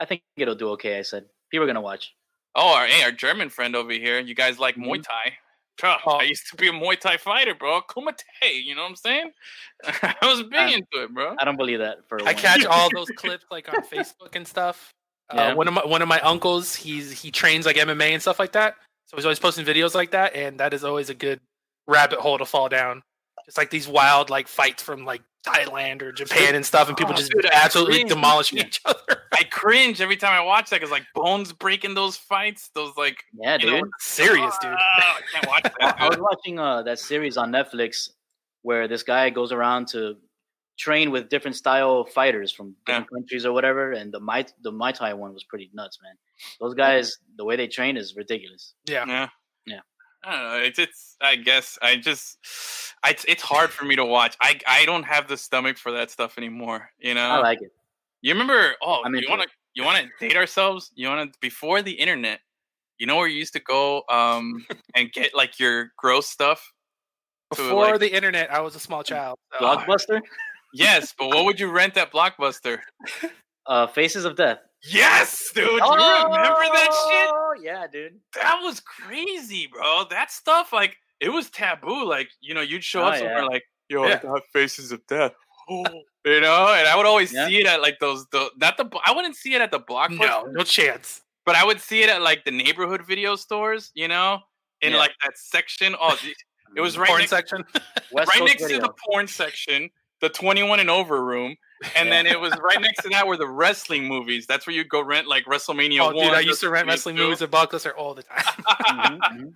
I think it'll do okay. I said people are gonna watch. Oh, our hey, our German friend over here. You guys like Muay Mhm. Thai? Bro. I used to be a Muay Thai fighter, bro. Kumite, you know what I'm saying? I was big Uh, into it, bro. I don't believe that for. I catch all those clips like on Facebook and stuff. Yeah. Uh, one of my one of my uncles, he's he trains like MMA and stuff like that. So he's always posting videos like that, and that is always a good rabbit hole to fall down. Just like these wild like fights from like Thailand or Japan and stuff, and people Oh, just dude, absolutely cringe. demolishing each other. I cringe every time I watch that because like bones breaking those fights. Those like Yeah, you know, dude. Serious, dude. I can't watch that. I was watching uh, that series on Netflix where this guy goes around to train with different style fighters from different countries or whatever, and the Mai the Muay Thai one was pretty nuts, man. Those guys, the way they train is ridiculous. Yeah. Yeah. Yeah. I don't know. It's, it's I guess I just it's it's hard for me to watch. I I don't have the stomach for that stuff anymore. You know. I like it. You remember? Oh, I'm you want to you want to date ourselves? You want to before the internet? You know where you used to go um and get like your gross stuff. to, Before like- the internet, I was a small child. so- Blockbuster, Yes, but what would you rent at Blockbuster? uh, Faces of Death. Yes, dude. You remember that shit? Oh yeah, dude. That was crazy, bro. That stuff, like, it was taboo. Like, you know, you'd show Oh, up somewhere yeah. like, yo, I Yeah. got faces of death. You know, and I would always Yeah. see it at like those, the not the, I wouldn't see it at the block. No, no chance. but I would see it at like the neighborhood video stores, you know, in like that section. Oh, it- was right Porn next, section. Right next to the porn section, the 21 and over room. And then it was right next to that were the wrestling movies. That's where you go rent like WrestleMania. Oh, dude, I used to rent wrestling 2. movies at Blockbuster all the time. Mhm, mhm.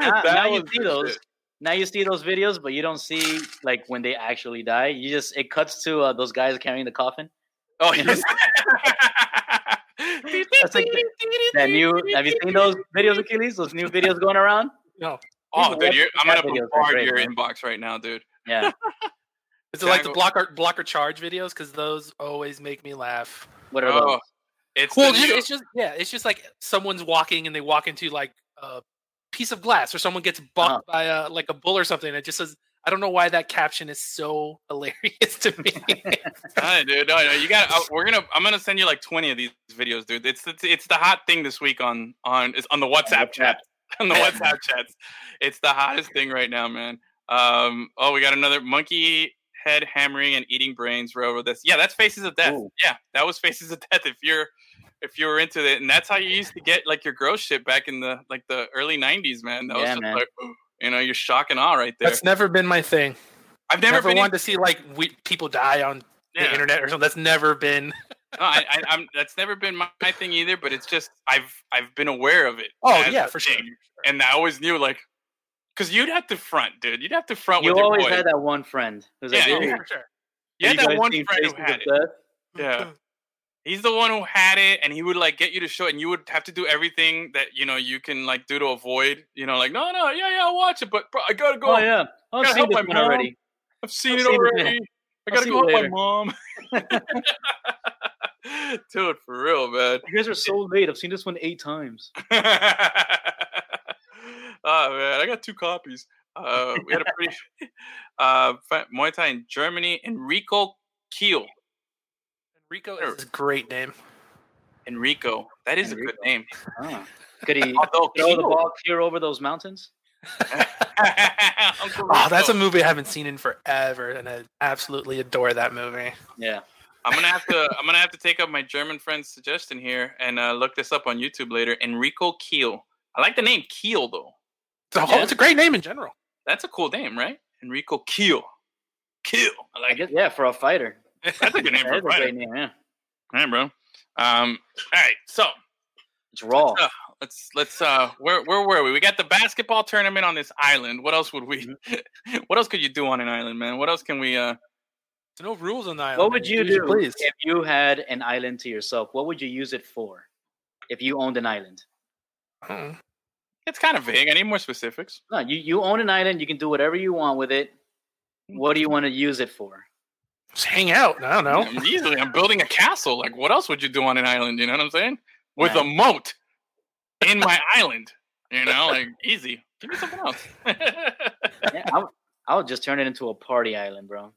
Now, now you see those. shit. Now you see those videos, but you don't see like when they actually die. You just it cuts to uh, those guys carrying the coffin. Oh, yes. That's like That new. Have you seen those videos, Achilles? Those new videos going around? no, Oh, dude, you're, I'm gonna That bombard your man. inbox right now, dude. Yeah. is it like the Tango- blocker blocker charge videos? Because those always make me laugh. What are Oh, those? it's Well, the just, it's just yeah, it's just like someone's walking and they walk into like a piece of glass, or someone gets bucked by a like a bull or something. And it just says, I don't know why that caption is so hilarious to me. Nah, dude, no, no, you got. to We're gonna. I'm gonna send you like 20 of these videos, dude. It's it's, it's the hot thing this week on on it's on the WhatsApp WhatsApp. chat. On the WhatsApp chats, it's the hottest thing right now, man. Um. Oh, we got another monkey head hammering and eating brains railroad. this. yeah. That's Faces of Death. Ooh. Yeah, that was Faces of Death. If you're if you were into it, and that's how you used to get like your gross shit back in the like the early 90s, man. That was Yeah, just man. like you know, you're shock and awe right there. That's never been my thing. I've never, Never, been wanted to see like we, people die on the internet or something. That's never been. No, I, I, I'm. That's never been my, my thing either. But it's just I've I've been aware of it. Oh yeah, for sure. And I always knew like, because you'd have to front, dude. You'd have to front You with your always boy. had that one friend who's like, Yeah, for sure. you had you that one friend who had it. Death?" Yeah. He's the one who had it, and he would like get you to show it, and you would have to do everything that you know you can like do to avoid. You know, like no, no, yeah, yeah, I'll watch it, but bro, I gotta go. Oh yeah, I've seen help this my one mom. already. I've seen I'll it see it already. later. I gotta go it help my mom. Dude, for real, man. You guys are so late. I've seen this one eight times. oh man, I got two copies. Uh, we had a pretty uh, fi- Muay Thai in Germany. Enrico Kiel. Enrico is a great name. Enrico, that is a good name. Ah. Could he Although throw the ball clear over those mountains? Oh, that's a movie I haven't seen in forever, and I absolutely adore that movie. Yeah. I'm gonna have to. I'm gonna have to take up my German friend's suggestion here and uh, look this up on YouTube later. Enrico Kiel. I like the name Kiel though. It's a, whole, Yeah. it's a great name in general. That's a cool name, right? Enrico Kiel. Kiel. I I like it. yeah, for a fighter. That's a good name That for is a a fighter. great name, yeah. All right, bro. Um. All right. So It's raw. Uh, let's let's uh where where were we? We got the basketball tournament on this island. What else would we Mm-hmm. what else could you do on an island, man? What else can we uh There's no rules on the island. What would you Do Please. if you had an island to yourself? What would you use it for? If you owned an island? Hmm. It's kind of vague. I need more specifics. No, you, you own an island, you can do whatever you want with it. What do you want to use it for? Just hang out. I don't know. I'm easily I'm building a castle. Like what else would you do on an island? You know what I'm saying? With Yeah. a moat in my island. You know, like easy. Give me something else. Yeah, I'll, I would just turn it into a party island, bro.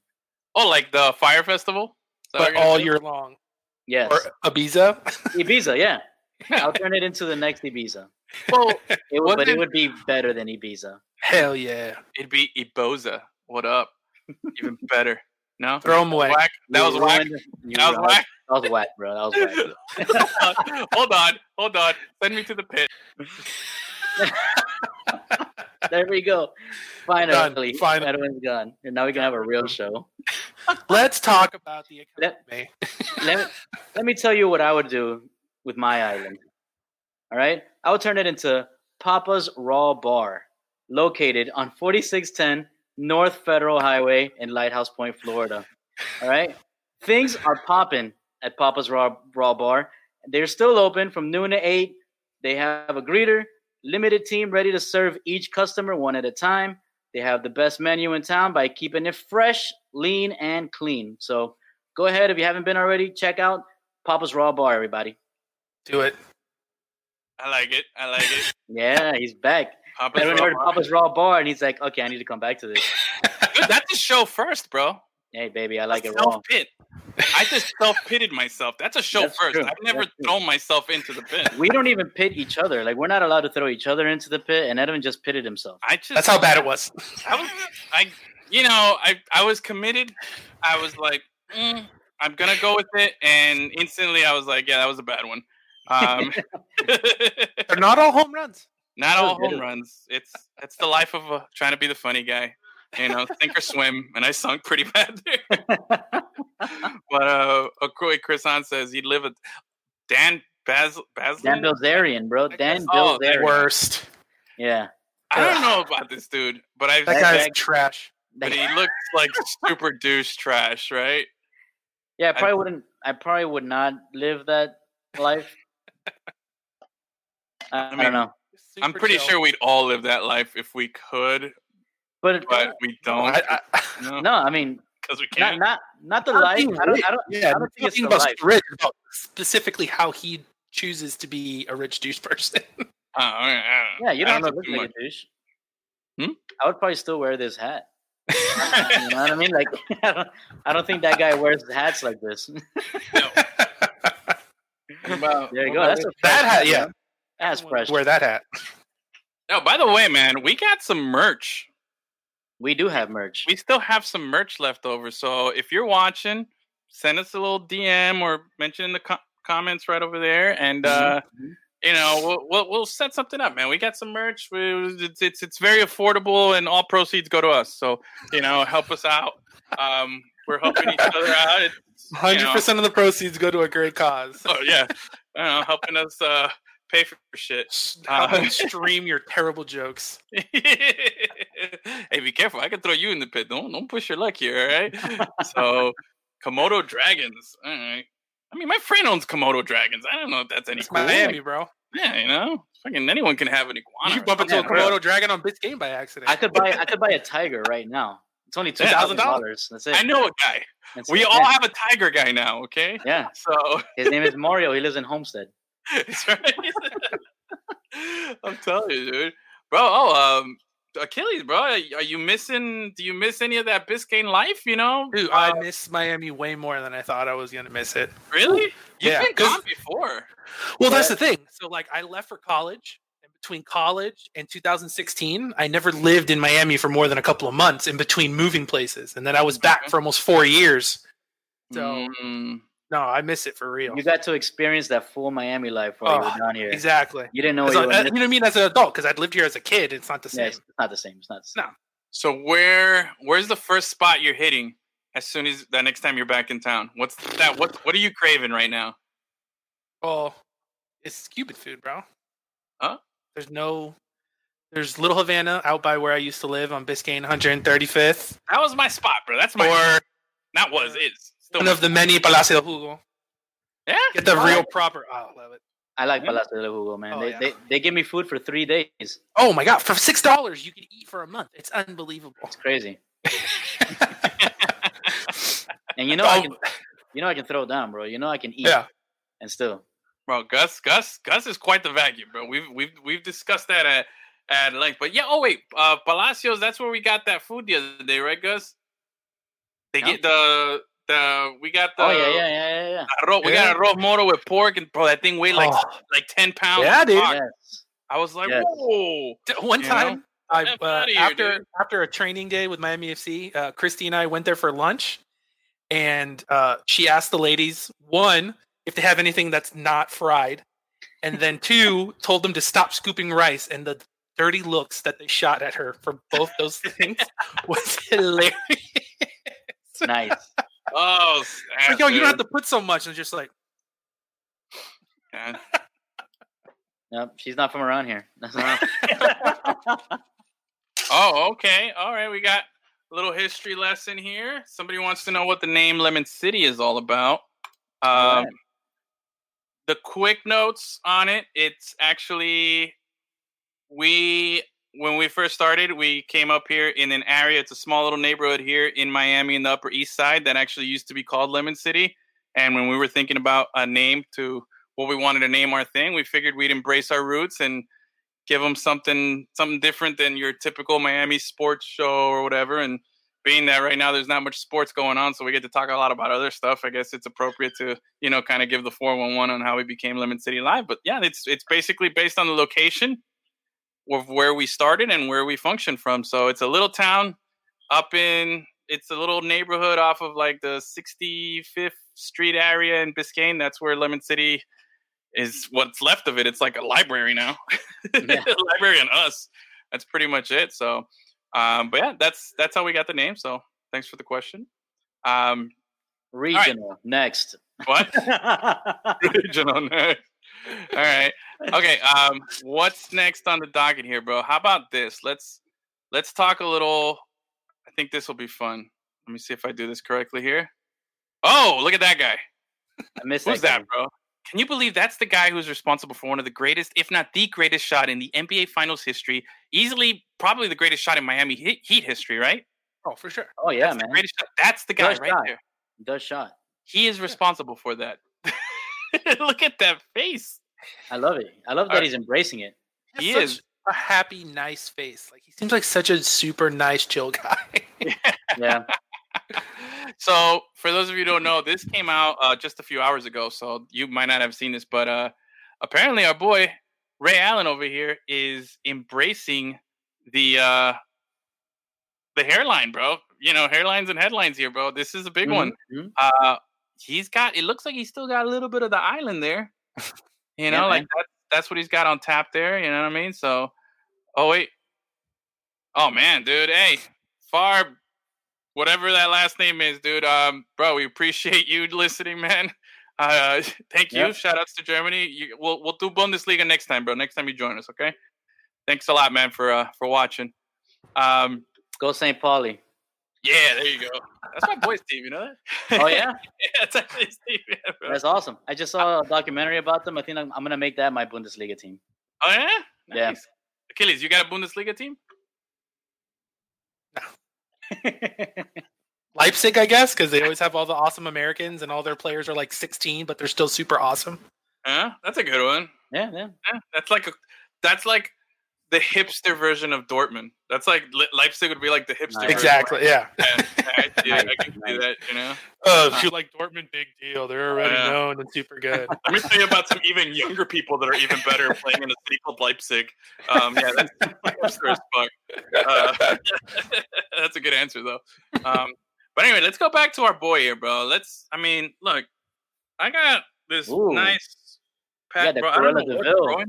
oh, like the Fyre festival? Is that what But all do? year long. Yes. Or Ibiza. Ibiza, yeah. I'll turn it into the next Ibiza. well, It would, but it would be better than Ibiza. Hell yeah. it'd be Iboza. What up? Even better. No? Throw them away. Whack. That was whack. That was whack. That was whack, bro. That was whack. hold on, hold on. Send me to the pit. There we go. Finally, Finally. Edwin's gone. And now we can have a real show. Let's talk about the Let- economy. let, me, let me tell you what I would do with my island. All right? I would turn it into Papa's Raw Bar, located on 4610 North Federal Highway in Lighthouse Point, Florida. All right? Things are popping at Papa's Raw, Raw Bar. They're still open from noon to 8. They have a greeter, limited team ready to serve each customer one at a time. They have the best menu in town by keeping it fresh, lean, and clean. So go ahead if you haven't been already. Check out Papa's Raw Bar, everybody. Do it. I like it. I like it. Yeah, he's back. Papa's Everyone Raw heard Papa's Raw Bar, and he's like, okay, I need to come back to this. Dude, that's a show first, bro. Hey, baby, I like it raw. self pit. I just self pitted myself. That's a show That's first. true. I've never That's true. thrown myself into the pit. We don't even pit each other. Like we're not allowed to throw each other into the pit, and Edwin just pitted himself. I just That's how bad it was. I was, I, you know, I, I was committed. I was like, mm, I'm gonna go with it, and instantly I was like, yeah, that was a bad one. Um, They're not all home runs. not all home runs. It's it's the life of a, trying to be the funny guy, you know, sink or swim, and I sunk pretty bad there. but uh, Akroy Chris Han says he'd live with Dan Bas Baslin. Dan Bilzerian, bro. That Dan guy's- oh, that Bilzerian. Worst. Yeah. I don't know about this dude, but I That That guy's guy- trash. but he looks like super douche trash, right? Yeah, I probably wouldn't. I probably would not live that life. I, I, mean, don't know, I'm pretty chill. sure we'd all live that life if we could, but, but we don't. I, I, no, no, I mean, because we can't. not not the Not life. I don't. I don't, yeah, I don't think it's the about life. rich, about specifically how he chooses to be a rich douche person. Uh, I don't. Yeah, you don't have to know look like much. a douche. Hmm? I would probably still wear this hat. you know what I mean? Like, I don't, I don't think that guy wears hats like this. About- There you go. That's a that fresh hat, yeah. man. That's fresh. Wear that hat. Oh, by the way, man, we got some merch. We do have merch. We still have some merch left over. So if you're watching, send us a little DM or mention in the co- comments right over there, and uh, Mhm. you know we'll, we'll we'll set something up, man. We got some merch. We, it's, it's it's very affordable, and all proceeds go to us. So you know, help us out. Um, we're helping each other out. It's, you Hundred know, percent of the proceeds go to a great cause. Oh yeah, I don't know, helping us uh, pay for shit. Uh, stream your terrible jokes. hey, be careful! I can throw you in the pit. Don't don't push your luck here, all right? so, Komodo dragons. All right. I mean, my friend owns Komodo dragons. I don't know if that's any It's cool. Miami, bro. Yeah, you know, fucking anyone can have an iguana. You or bump into a something, bro. Komodo dragon on Biscayne by accident. I could buy. I could buy a tiger right now. It's only two Yeah. thousand dollars. That's it. I know a guy. That's We it. all Yeah. have a tiger guy now. Okay, Yeah. so His name is Mario. He lives in Homestead. That's right. I'm telling you, dude. Bro, oh, um, Achilles, bro, are you- missing? Do you miss any of that Biscayne life? You know, Dude, Uh, I miss Miami way more than I thought I was gonna miss it. really? You've Yeah, been 'cause- gone before. Well, that's the thing. So, like, I left for college, and between college and 2016, I never lived in Miami for more than a couple of months in between moving places, and then I was back for almost four years. So, Mm, no, I miss it for real. You got to experience that full Miami life while you Oh, were down here. Exactly. You didn't know As what a- you were you know what I mean? As an adult, because I'd lived here as a kid. It's not the Yeah, same. it's not the same. It's not the same. No. so where where's the first spot you're hitting as soon as the next time you're back in town? What's that? What what are you craving right now? Oh, it's Cuban food, bro. Huh? There's no. There's Little Havana out by where I used to live on Biscayne 135th, That was my spot, bro. That's my or not was is still one my of the many Palacio del Jugo. yeah. Get the real proper. Oh, I love it. I like Yeah. Palacio de Jugo, man. Oh, they, yeah. they they give me food for three days. Oh my god! For six dollars, you can eat for a month. It's unbelievable. It's crazy. And you know I Oh, can you know I can throw down, bro. You know I can eat yeah. and still. Bro, Gus, Gus, Gus is quite the vacuum, bro. We've we've we've discussed that at at length. But yeah, oh wait, uh Palacios, that's where we got that food the other day, right, Gus? They Yeah. get the the we got the Oh yeah, yeah, yeah, yeah, yeah. arroz- we got a arroz moro with pork and bro, that thing weighed like Oh. like ten pounds. Yeah, dude. Yes. I was like, Yes. whoa. D- One You know? time, I uh, here, after dude. after a training day with Miami FC, uh, Christy and I went there for lunch, and uh, she asked the ladies one if they have anything that's not fried, and then two told them to stop scooping rice. And the dirty looks that they shot at her for both those things was hilarious. Nice. Oh, snap, like, yo, you don't have to put so much. And just like, Yeah. Yep, she's not from around here. Oh, okay. All right. We got a little history lesson here. Somebody wants to know what the name Lemon City is all about. Um, All right. The quick notes on it it's actually, we, when we first started, we came up here in an area. It's a small little neighborhood here in Miami in the Upper East Side that actually used to be called Lemon City. And when we were thinking about a name to what we wanted to name our thing, we figured we'd embrace our roots and give them something something different than your typical Miami sports show or whatever. And being that right now there's not much sports going on, so we get to talk a lot about other stuff. I guess it's appropriate to you know kind of give the four one one on how we became Lemon City Live. But yeah, it's it's basically based on the location of where we started and where we function from. So it's a little town up in it's a little neighborhood off of like the 65th Street area in Biscayne. That's where Lemon City is. What's left of it. It's like a library now. Yeah. library and us. That's pretty much it. So, um, but yeah, that's that's how we got the name. So thanks for the question. Um, Regional next. what? Regional nerd. All right. Okay. Um, what's next on the docket here, bro? How about this? Let's let's talk a little. I think this will be fun. Let me see if I do this correctly here. Oh, look at that guy. I missed Who's that. that, bro? Can you believe that's the guy who's responsible for one of the greatest, if not the greatest shot in the NBA Finals history? Easily, probably the greatest shot in Miami Heat Heat history, right? Oh, for sure. Oh yeah, That's the man. greatest shot. That's the guy Good right shot. there. Does shot. He is responsible for that. Look at that face. I love it. I love that Alright. he's embracing it. He Such is. a happy, nice face. Like he seems like such a super nice, chill guy. Yeah. So for those of you who don't know, this came out uh, just a few hours ago, so you might not have seen this, but uh, apparently our boy Ray Allen over here is embracing the uh, the hairline, bro. You know, hairlines and headlines here, bro. This is a big one. Mhm. Uh, he's got. It looks like he's still got a little bit of the island there. You know, Yeah, like that, that's what he's got on tap there. You know what I mean? So, oh wait, oh man, dude, hey, far, whatever that last name is, dude. Um, bro, we appreciate you listening, man. Uh, thank you. Yep. Shout outs to Germany. You, we'll we'll do Bundesliga next time, bro. Next time you join us, okay? Thanks a lot, man, for uh for watching. Um, Go St. Pauli. yeah, there you go. That's my boy, Steve. You know that? Oh yeah, yeah, that's actually Steve. Yeah, bro. that's awesome. I just saw a documentary about them. I think I'm, I'm gonna make that my Bundesliga team. Oh yeah, Yeah. Achilles, you got a Bundesliga team? Leipzig, I guess, because they always have all the awesome Americans and all their players are like 16, but they're still super awesome. Yeah, that's a good one. yeah, yeah. Yeah, that's like a, that's like the hipster version of Dortmund. That's like Le- Leipzig would be like the hipster. Nice. version. Exactly. Yeah. Yeah, I, yeah, I can see that. You know. Oh, if you like Dortmund, big deal. They're already Yeah. known and super good. Let me tell you about some even younger people that are even better playing in a city called Leipzig. Um, yeah, that's hipster as fuck. Uh, that's a good answer though. Um, but anyway, let's go back to our boy here, bro. Let's. I mean, look, I got this Ooh. nice. Pack, Pat, the bro, I don't Cruella know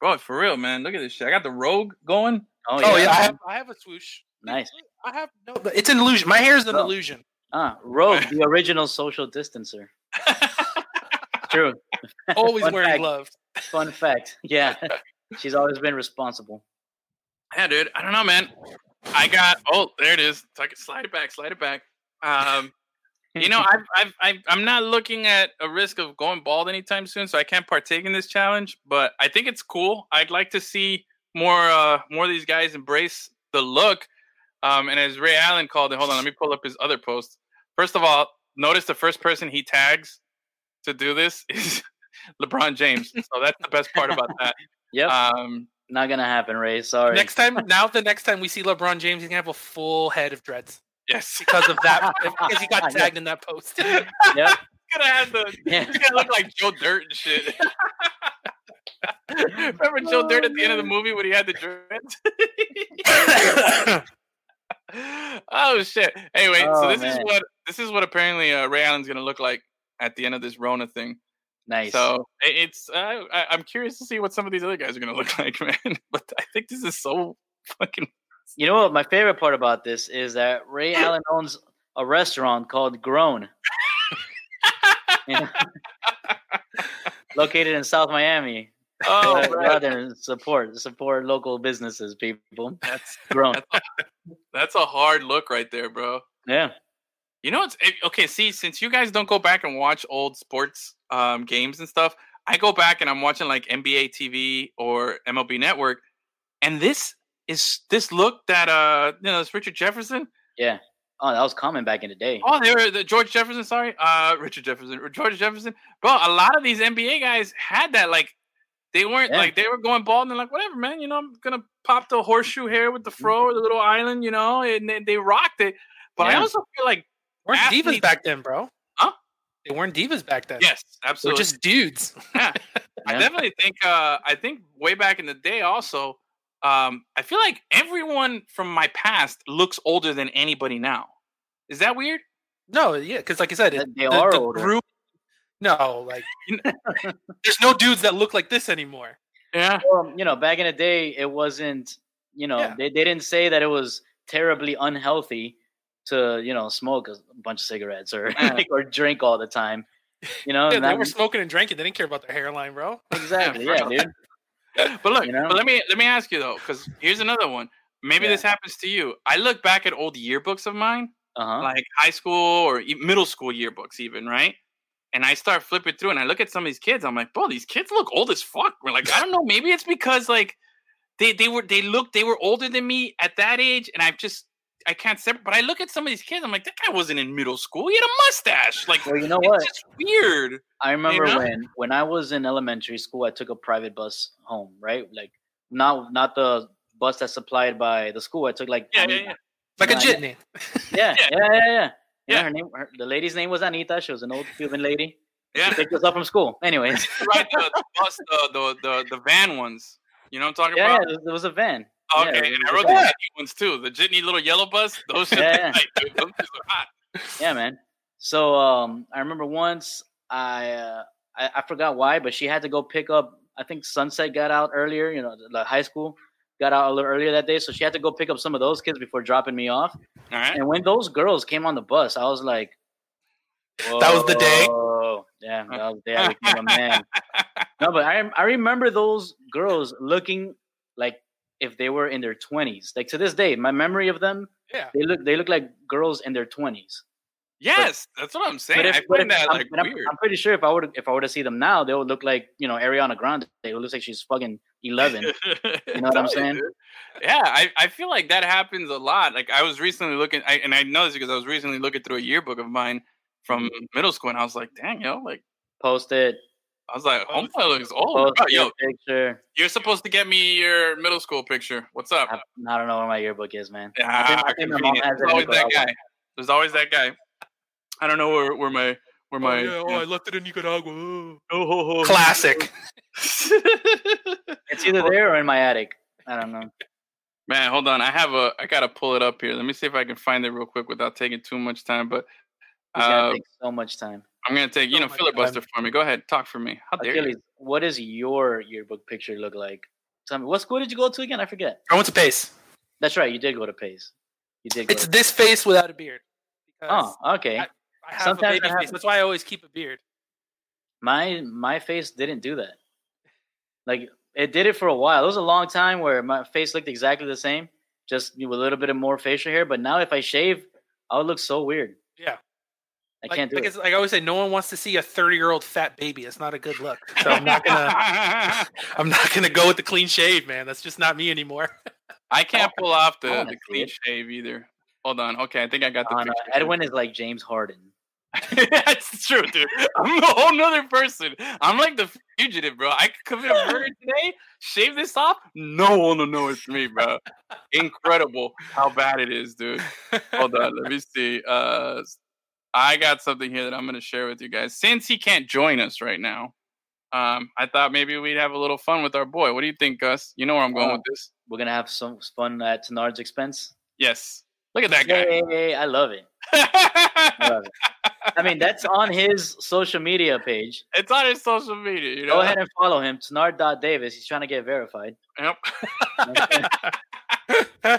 de what's Vil. growing here. Bro, for real, man. Look at this shit. I got the Rogue going. Oh Oh yeah. yeah, I have I have a swoosh. Nice. I have no. It's an illusion. My hair is an Oh. illusion. Ah, Rogue, the original social distancer. True. Always Fun wearing fact. gloves. Fun fact. Yeah, she's always been responsible. Yeah, dude. I don't know, man. I got. Oh, there it is. Tuck it. Slide it back. Slide it back. Um, you know, I've, I've, I've, I'm not looking at a risk of going bald anytime soon, so I can't partake in this challenge. But I think it's cool. I'd like to see more, uh, more of these guys embrace the look. Um, and as Ray Allen called it, hold on, let me pull up his other post. First of all, notice the first person he tags to do this is LeBron James. So that's the best part about that. Yep. Um, Not gonna happen, Ray. Sorry. Next time, now the next time we see LeBron James, he's gonna have a full head of dreads yes. because of that. because he got tagged in that post. Yep. gonna have the Yeah. he's gonna look like Joe Dirt and shit. Remember Joe Dirt at the end of the movie when he had the dreads? oh shit. Anyway, so Oh, this is what this is what apparently uh, Ray Allen's gonna look like at the end of this Rona thing. Nice. So it's uh, I, I'm curious to see what some of these other guys are gonna look like, man. But I think this is so fucking You know what? My favorite part about this is that Ray Allen owns a restaurant called Grown, located in South Miami. oh, Go man. out there and support support local businesses, people. that's Grown. that's a, that's a hard look right there, bro. Yeah. You know what's eh, okay? See, since you guys don't go back and watch old sports um, games and stuff, I go back and I'm watching like NBA TV or MLB Network, and this is this look that uh you know it's Richard Jefferson. Yeah. Oh, that was common back in the day. Oh, they were the George Jefferson. Sorry, uh, Richard Jefferson, George Jefferson. Bro, a lot of these NBA guys had that. Like, they weren't Yeah. like they were going bald and they're like, whatever, man. You know, I'm gonna pop the horseshoe hair with the fro or the little island. You know, and they, they rocked it. But I also feel like weren't divas back then, bro. Huh? They weren't divas back then. yes, They were absolutely. just dudes. Yeah. I definitely think uh I think way back in the day also um I feel like everyone from my past looks older than anybody now. Is that weird? No, yeah, because like I said, it, They the, are the older. group. No, like there's no dudes that look like this anymore. Yeah. Well, you know, back in the day, it wasn't. You know, Yeah. they, they didn't say that it was terribly unhealthy to you know smoke a bunch of cigarettes or like, or drink all the time. You know, Yeah, they that- were smoking and drinking. They didn't care about their hairline, bro. exactly. Yeah, Yeah, dude. But look, You know? but let me let me ask you though, because here's another one. Maybe Yeah. this happens to you. I look back at old yearbooks of mine, Uh huh. like high school or middle school yearbooks, even right. And I start flipping through, and I look at some of these kids. I'm like, bro, these kids look old as fuck. We're like, I don't know. Maybe it's because like they they were they looked they were older than me at that age, and I've just I can't separate. But I look at some of these kids. I'm like, that guy wasn't in middle school. He had a mustache. Like, Well, you know it's what? It's weird. I remember know? when when I was in elementary school, I took a private bus home. Right, like not not the bus that's supplied by the school. I took like Yeah, yeah, Anita. yeah. Like a Yeah, jitney. yeah, yeah, yeah, yeah. yeah. Yeah. her name, her, the lady's name was Anita. She was an old Cuban lady. Yeah, Picked us up from school. Anyways, right. The, the bus, the, the the the van ones. You know what I'm talking yeah, yeah, about? there was- there was a van. Okay, Yeah, and I was rode the jitney ones too. The jitney little yellow bus. Those shit. Yeah. like, dude, those shits are hot. Yeah, man. So um, I remember once I, uh, I I forgot why, but she had to go pick up. I think Sunset got out earlier. You know, the, high school got out a little earlier that day, so she had to go pick up some of those kids before dropping me off. All right. And when those girls came on the bus, I was like, That was the day? "Whoa." Yeah, that was the day I became a man. No, but I I remember those girls looking like if they were in their twenties. Like to this day, my memory of them, Yeah. they look they look like girls in their twenties. Yes, that's what I'm saying. But if, I but find if- that I'm, like I'm- weird. I'm pretty sure if I would if I were to see them now, they would look like you know Ariana Grande. It would look like she's fucking eleven. you know what I'm oh, saying? Yeah, I, I feel like that happens a lot. Like I was recently looking, I, and I know this because I was recently looking through a yearbook of mine from middle school, and I was like, dang, yo, like Post it. I was like, Post homeboy looks old. Post yo, picture. you're supposed to get me your middle school picture. What's up? I, I don't know where my yearbook is, man. Ah, I think my mom has There's in always that guy. There's always that guy. I don't know where, where my where my left it in Nicaragua. oh, ho, ho. Classic. It's either there or in my attic. I don't know. Man, hold on. I have a. I gotta pull it up here. Let me see if I can find it real quick without taking too much time. But It's gonna uh, take so much time. I'm gonna take you So know filibuster time. for me. Go ahead, talk for me. How oh, dare you? What does your yearbook picture look like? Tell me, what school did you go to again? I forget. I went to Pace. That's right, you did go to Pace. You did. Go It's to this face without a beard. Oh, okay. I- I have sometimes a I baby have- face. That's why I always keep a beard. my my face didn't do that. Like it did it for a while. It was a long time where my face looked exactly the same, just with a little bit of more facial hair. But now if I shave, I would look so weird. Yeah. I Like, can't do like, it. it's- like I always say, no one wants to see a 30 year old fat baby. It's not a good look. So I'm not gonna. I'm not gonna go with the clean shave, man. That's just not me anymore. I can't pull off the, the clean shave either. Hold on. Okay, I think I got the no, picture. Edwin is like James Harden. That's true, dude. I'm a whole nother person. I'm like the fugitive, bro. I could commit a murder today, shave this off, no one will know it's me, bro. Incredible how bad it is, dude. Hold on, let me see. Uh, I got something here that I'm gonna share with you guys. Since he can't join us right now, um, I thought maybe we'd have a little fun with our boy. What do you think, Gus? You know where I'm going Oh. with this? We're gonna have some fun at Tenard's expense. Yes. Look at that guy. Yay! I love it. I love it. I mean, that's on his social media page. it's on his social media. You know. Go ahead and follow him, Tenard.Davis. He's trying to get verified. Yep. I,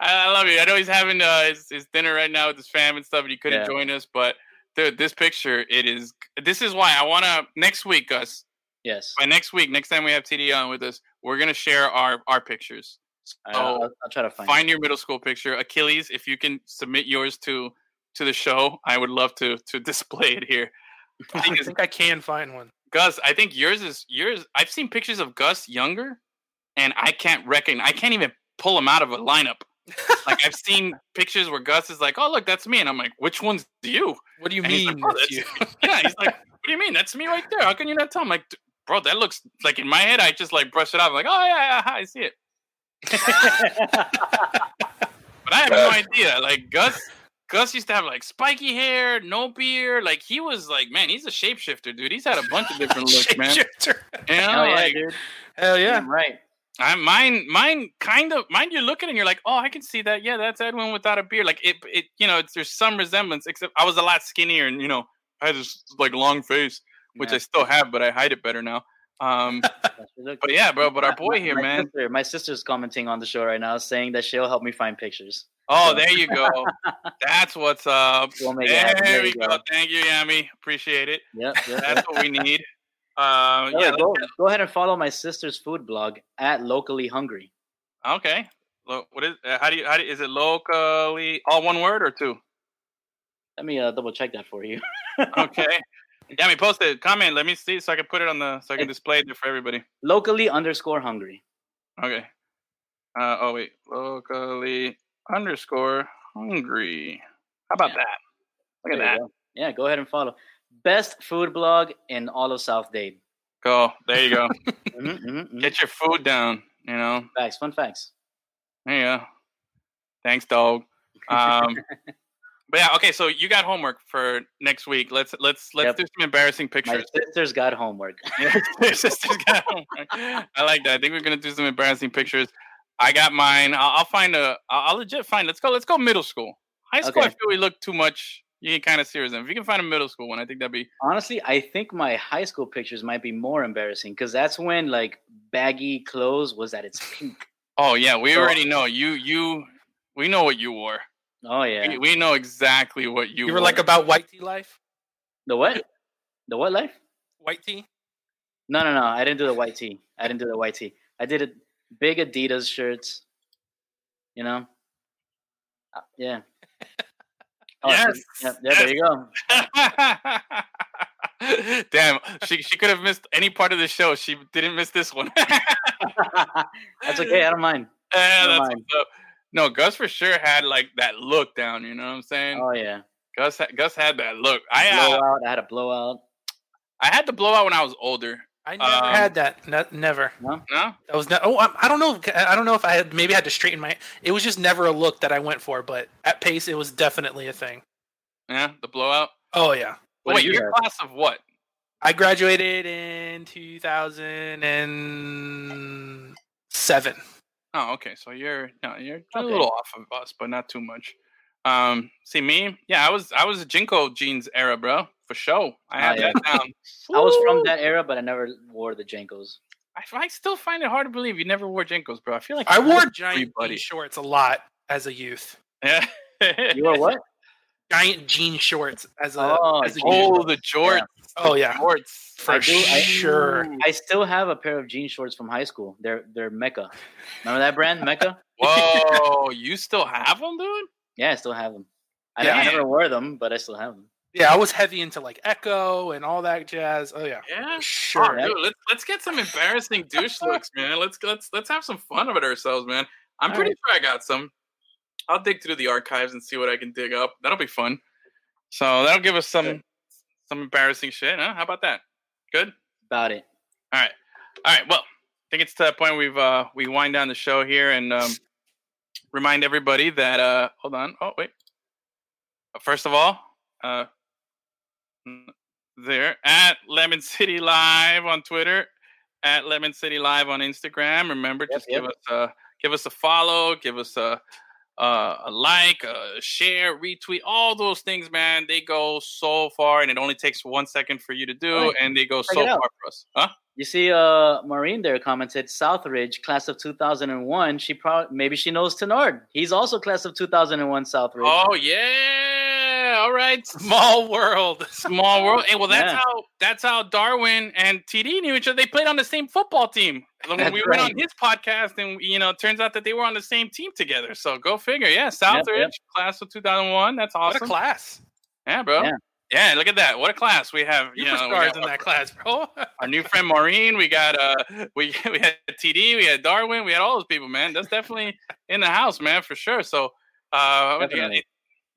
I love you. I know he's having uh, his, his dinner right now with his fam and stuff, and he couldn't Yeah. join us. But dude, this picture, it is. This is why I want to next week, Gus. Yes. By next week, next time we have TD on with us, we're gonna share our our pictures. I'll, So, I'll, I'll try to find. Find your middle school picture, Achilles. If you can submit yours to to the show, I would love to to display it here. I thing is- think I can find one. Gus, I think yours is yours. I've seen pictures of Gus younger, and I can't reckon. I can't even pull him out of a lineup. like I've seen pictures where Gus is like, "Oh, look, that's me," and I'm like, "Which one's you?" What do you And he's mean? like, "Oh, that's that's- you? yeah, he's like, "What do you mean? That's me right there. How can you not tell?" I'm like, "Bro, that looks like in my head. I just like brush it off. I'm like, oh yeah, yeah, I see it." But I have no idea. Like Gus, Gus used to have like spiky hair, no beard. Like he was like, man, he's a shapeshifter, dude. He's had a bunch of different looks, man. Shapeshifter. You know, Hell yeah, like dude. Hell yeah. Damn right. I mine, mine kind of mine. You look at it and you're like, oh, I can see that. Yeah, that's Edwin without a beard. Like it, it, you know, it's, there's some resemblance. Except I was a lot skinnier, and you know, I had this like long face, which Yeah. I still have, but I hide it better now. Um, That's your look. but yeah, bro. But our boy my- here, my man. Sister, my sister's commenting on the show right now, saying that she'll help me find pictures. Oh, there you go. That's what's up. We'll make it happen. There There we go. go. Thank you, Yami. Appreciate it. Yep. yep, yep. That's what we need. Uh, yeah. go, go ahead and follow my sister's food blog at locally hungry. Okay. What is? Uh, how do you? How do, is it locally? All one word or two? Let me uh, double check that for you. Okay. Yami, post it. Comment. Let me see so I can put it on the so I can display it for everybody. locally underscore hungry. Okay. Uh, oh wait. Locally underscore hungry. How about Yeah. that? Look at There you that. go. Yeah, go ahead and follow. Best food blog in all of South Dade. Go. There you go. hmm hmm Get your food down. You know. Facts, fun facts. There you go. Thanks, dog. Um, but yeah, okay. So you got homework for next week. Let's let's let's Yep. do some embarrassing My pictures. sister's got homework. Your sister's got homework. I like that. I think we're gonna do some embarrassing pictures. I got mine. I'll, I'll find a. I'll, I'll legit find. Let's go. Let's go middle school. High school. I feel we look too much. You get kind of serious. If you can find a middle school one, I think that'd be. Honestly, I think my high school pictures might be more embarrassing because that's when like baggy clothes was at its peak. Oh yeah, we So- already know you. You. We know what you wore. Oh yeah. We, we know exactly what you. You were like about white tee life? The what? The what life? White tee? No, no, no. I didn't do the white tee. I didn't do the white tee. I did it big Adidas shirts. You know? Uh, yeah. Oh, Yes, Yeah, yeah, there you go. Damn, she she could have missed any part of the show. She didn't miss this one. That's okay. I don't mind. Yeah, Never that's mind. No, Gus for sure had like that look down. You know what I'm saying? Oh yeah. Gus Gus had that look. I uh, Blowout. I had a blowout. I had the blowout when I was older. I never Um, had that. Ne- never. No, That was ne- oh, I, I don't know. I don't know if I had maybe I had to straighten my. It was just never a look that I went for, but at pace, it was definitely a thing. yeah, the blowout. Oh yeah, What Wait, you your have? class of what? I graduated in 2007. Oh, okay. So you're no, you're a little off of us, but not too much. Um, see me? Yeah, I was I was a JNCO jeans era, bro, for sure. I oh, had yeah. that down. I was from that era, but I never wore the Jankos. I, I still find it hard to believe you never wore JNCOs, bro. I feel like I wore giant everybody. jean shorts a lot as a youth. Yeah. You wore what? Giant jean shorts as a. Oh, as a oh, the jorts. Oh, yeah. shorts for I do- sure. I still have a pair of jean shorts from high school. They're they're Mecca. Remember that brand, Mecca? Whoa, you still have them, dude? Yeah, I still have them. I, Yeah. I never wore them, but I still have them. Yeah, I was heavy into like Ecko and all that jazz. Oh yeah, Yeah. sure. Oh, dude, let's let's get some embarrassing douche looks, man. Let's let's let's have some fun of it ourselves, man. I'm All pretty sure I got some. I'll dig through the archives and see what I can dig up. That'll be fun. So that'll give us some some embarrassing shit, huh? How about that? Good. About it. All right. All right. Well, I think it's to that point we've uh we wind down the show here and um remind everybody that uh hold on. Oh wait. First of all, uh there at Lemon City Live on Twitter, at Lemon City Live on Instagram. Remember, Yep, just give yep. us a give us a follow, give us a uh, a like, a share, retweet, all those things, man. They go so far, and it only takes one second for you to do, Right. and they go Check so far for us. Huh? You see, uh, Maureen there commented Southridge, class of 2001. She probably maybe she knows Tenard. He's also class of 2001 Southridge. Oh yeah, all right. Small world. Small world. Hey, well, that's Yeah. how that's how Darwin and TD knew each other. They played on the same football team. When That's we went on his podcast, and you know, it turns out that they were on the same team together. So go figure. Yeah, Southridge, yep. class of 2001. That's What a awesome. class. yeah, bro. Yeah. Yeah, look at that. What a class we have. You know, we in our- that class, bro. our new friend Maureen. We got uh, we we had TD, we had Darwin, we had all those people, man. That's definitely in the house, man, for sure. So, uh, Definitely.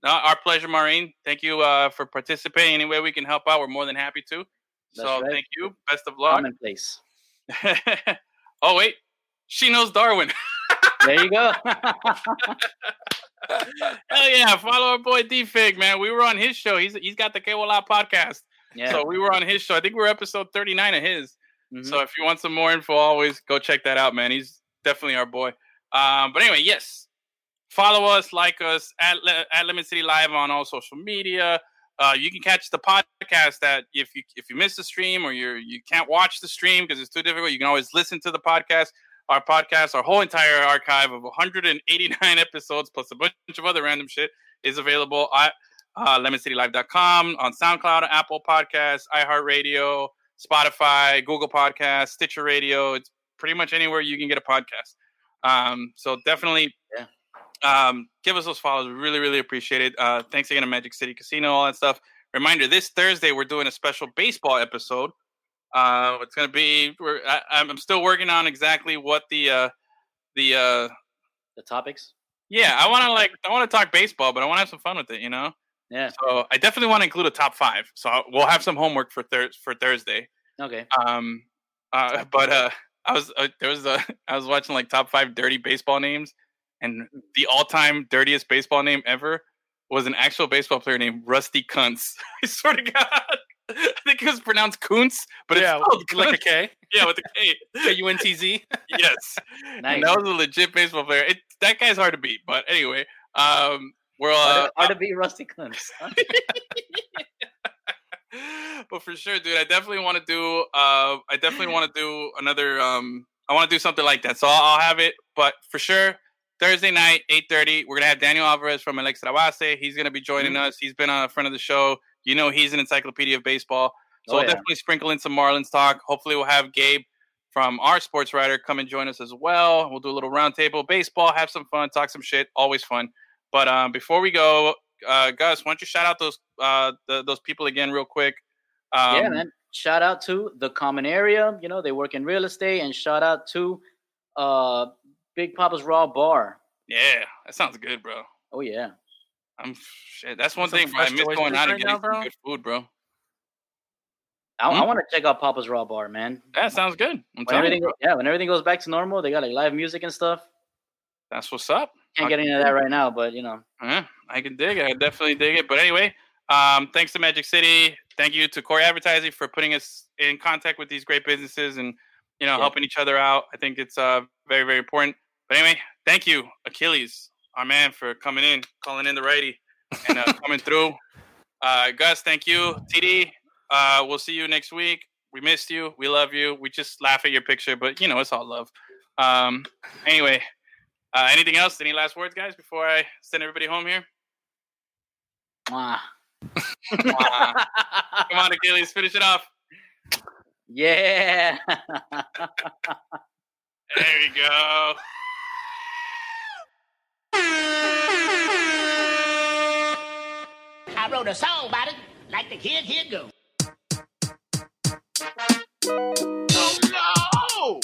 No, our pleasure, Maureen. Thank you uh for participating. Any way we can help out, we're more than happy to. so, right. thank you. Best of luck. Commonplace. oh wait, she knows Darwin. There you go. Hell yeah! Follow our boy D Fig, man. We were on his show. He's he's got the Kewala podcast. yeah. So we were on his show. I think we are episode thirty nine of his. Mhm. So if you want some more info, always go check that out, man. He's definitely our boy. Um, but anyway, yes, follow us, like us at at Lemon City Live on all social media. Uh, you can catch the podcast that if you if you miss the stream or you're you can't watch the stream because it's too difficult, you can always listen to the podcast. Our podcast, our whole entire archive of 189 episodes plus a bunch of other random shit is available at uh, lemoncitylive.com on SoundCloud, Apple Podcasts, iHeartRadio, Spotify, Google Podcasts, Stitcher Radio. It's pretty much anywhere you can get a podcast. Um, so definitely Yeah. Um, give us those follows. We really, really appreciate it. Uh, thanks again to Magic City Casino, all that stuff. Reminder: this Thursday we're doing a special baseball episode. Uh, it's gonna be. We're, I, I'm still working on exactly what the uh, the uh, the topics. yeah. I want to like. I want to talk baseball, but I want to have some fun with it. You know. Yeah. So I definitely want to include a top five. So I'll- we'll have some homework for thir- for Thursday. Okay. Um, uh, but uh, I was uh, there was a I was watching like top five dirty baseball names, and the all time dirtiest baseball name ever was an actual baseball player named Rusty Kuntz. I swear to God, I think it was pronounced Kuntz, but yeah, it's spelled like a Kuntz. K. yeah with a K. K U N T Z. yes, Nice. and that was a legit baseball player. It, that guy's hard to beat, but anyway, um, we're uh, Hard to- hard to beat Rusty Clintz. but for sure, dude, I definitely want to do. Uh, I definitely want to do another. Um, I want to do something like that. So I'll, I'll have it. But for sure, Thursday night, eight thirty, we're gonna have Daniel Alvarez from El Extra Base. He's gonna be joining Mm-hmm. us. He's been on a friend of the show. You know, he's an encyclopedia of baseball. So Oh, we'll yeah. definitely sprinkle in some Marlins talk. Hopefully, we'll have Gabe from our sports writer come and join us as well. We'll do a little roundtable baseball, have some fun, talk some shit. Always fun. But um, before we go, uh, Gus, why don't you shout out those uh, the, those people again real quick? Um, yeah, man. Shout out to the common area. You know, they work in real estate, and shout out to uh Big Papa's Raw Bar. Yeah, that sounds good, bro. Oh yeah. I'm shit. That's one Some thing, bro. I miss going out and getting now, good food, bro. I, I Hmm? want to check out Papa's Raw Bar, man. That sounds good. I'm When everything, you, yeah, when everything goes back to normal, they got like live music and stuff. that's what's up. Can't get into that right now, but you know, Yeah, I can dig it. I definitely dig it. But anyway, um, thanks to Magic City. Thank you to Core Advertising for putting us in contact with these great businesses and you know Yeah. helping each other out. I think it's uh very very important. But anyway, thank you Achilles, our man, for coming in, calling in the righty, and uh, coming through. Uh, Gus, thank you. TD, uh, we'll see you next week. We missed you. We love you. We just laugh at your picture, but you know it's all love. Um, anyway, uh, anything else? Any last words, guys, before I send everybody home here? mwah. Mwah. Come on, Achilles, finish it off. yeah. There you go. I wrote a song about it, like the kid here go. Oh no!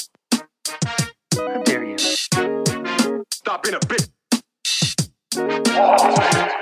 How dare you? Stop being a bitch. Oh,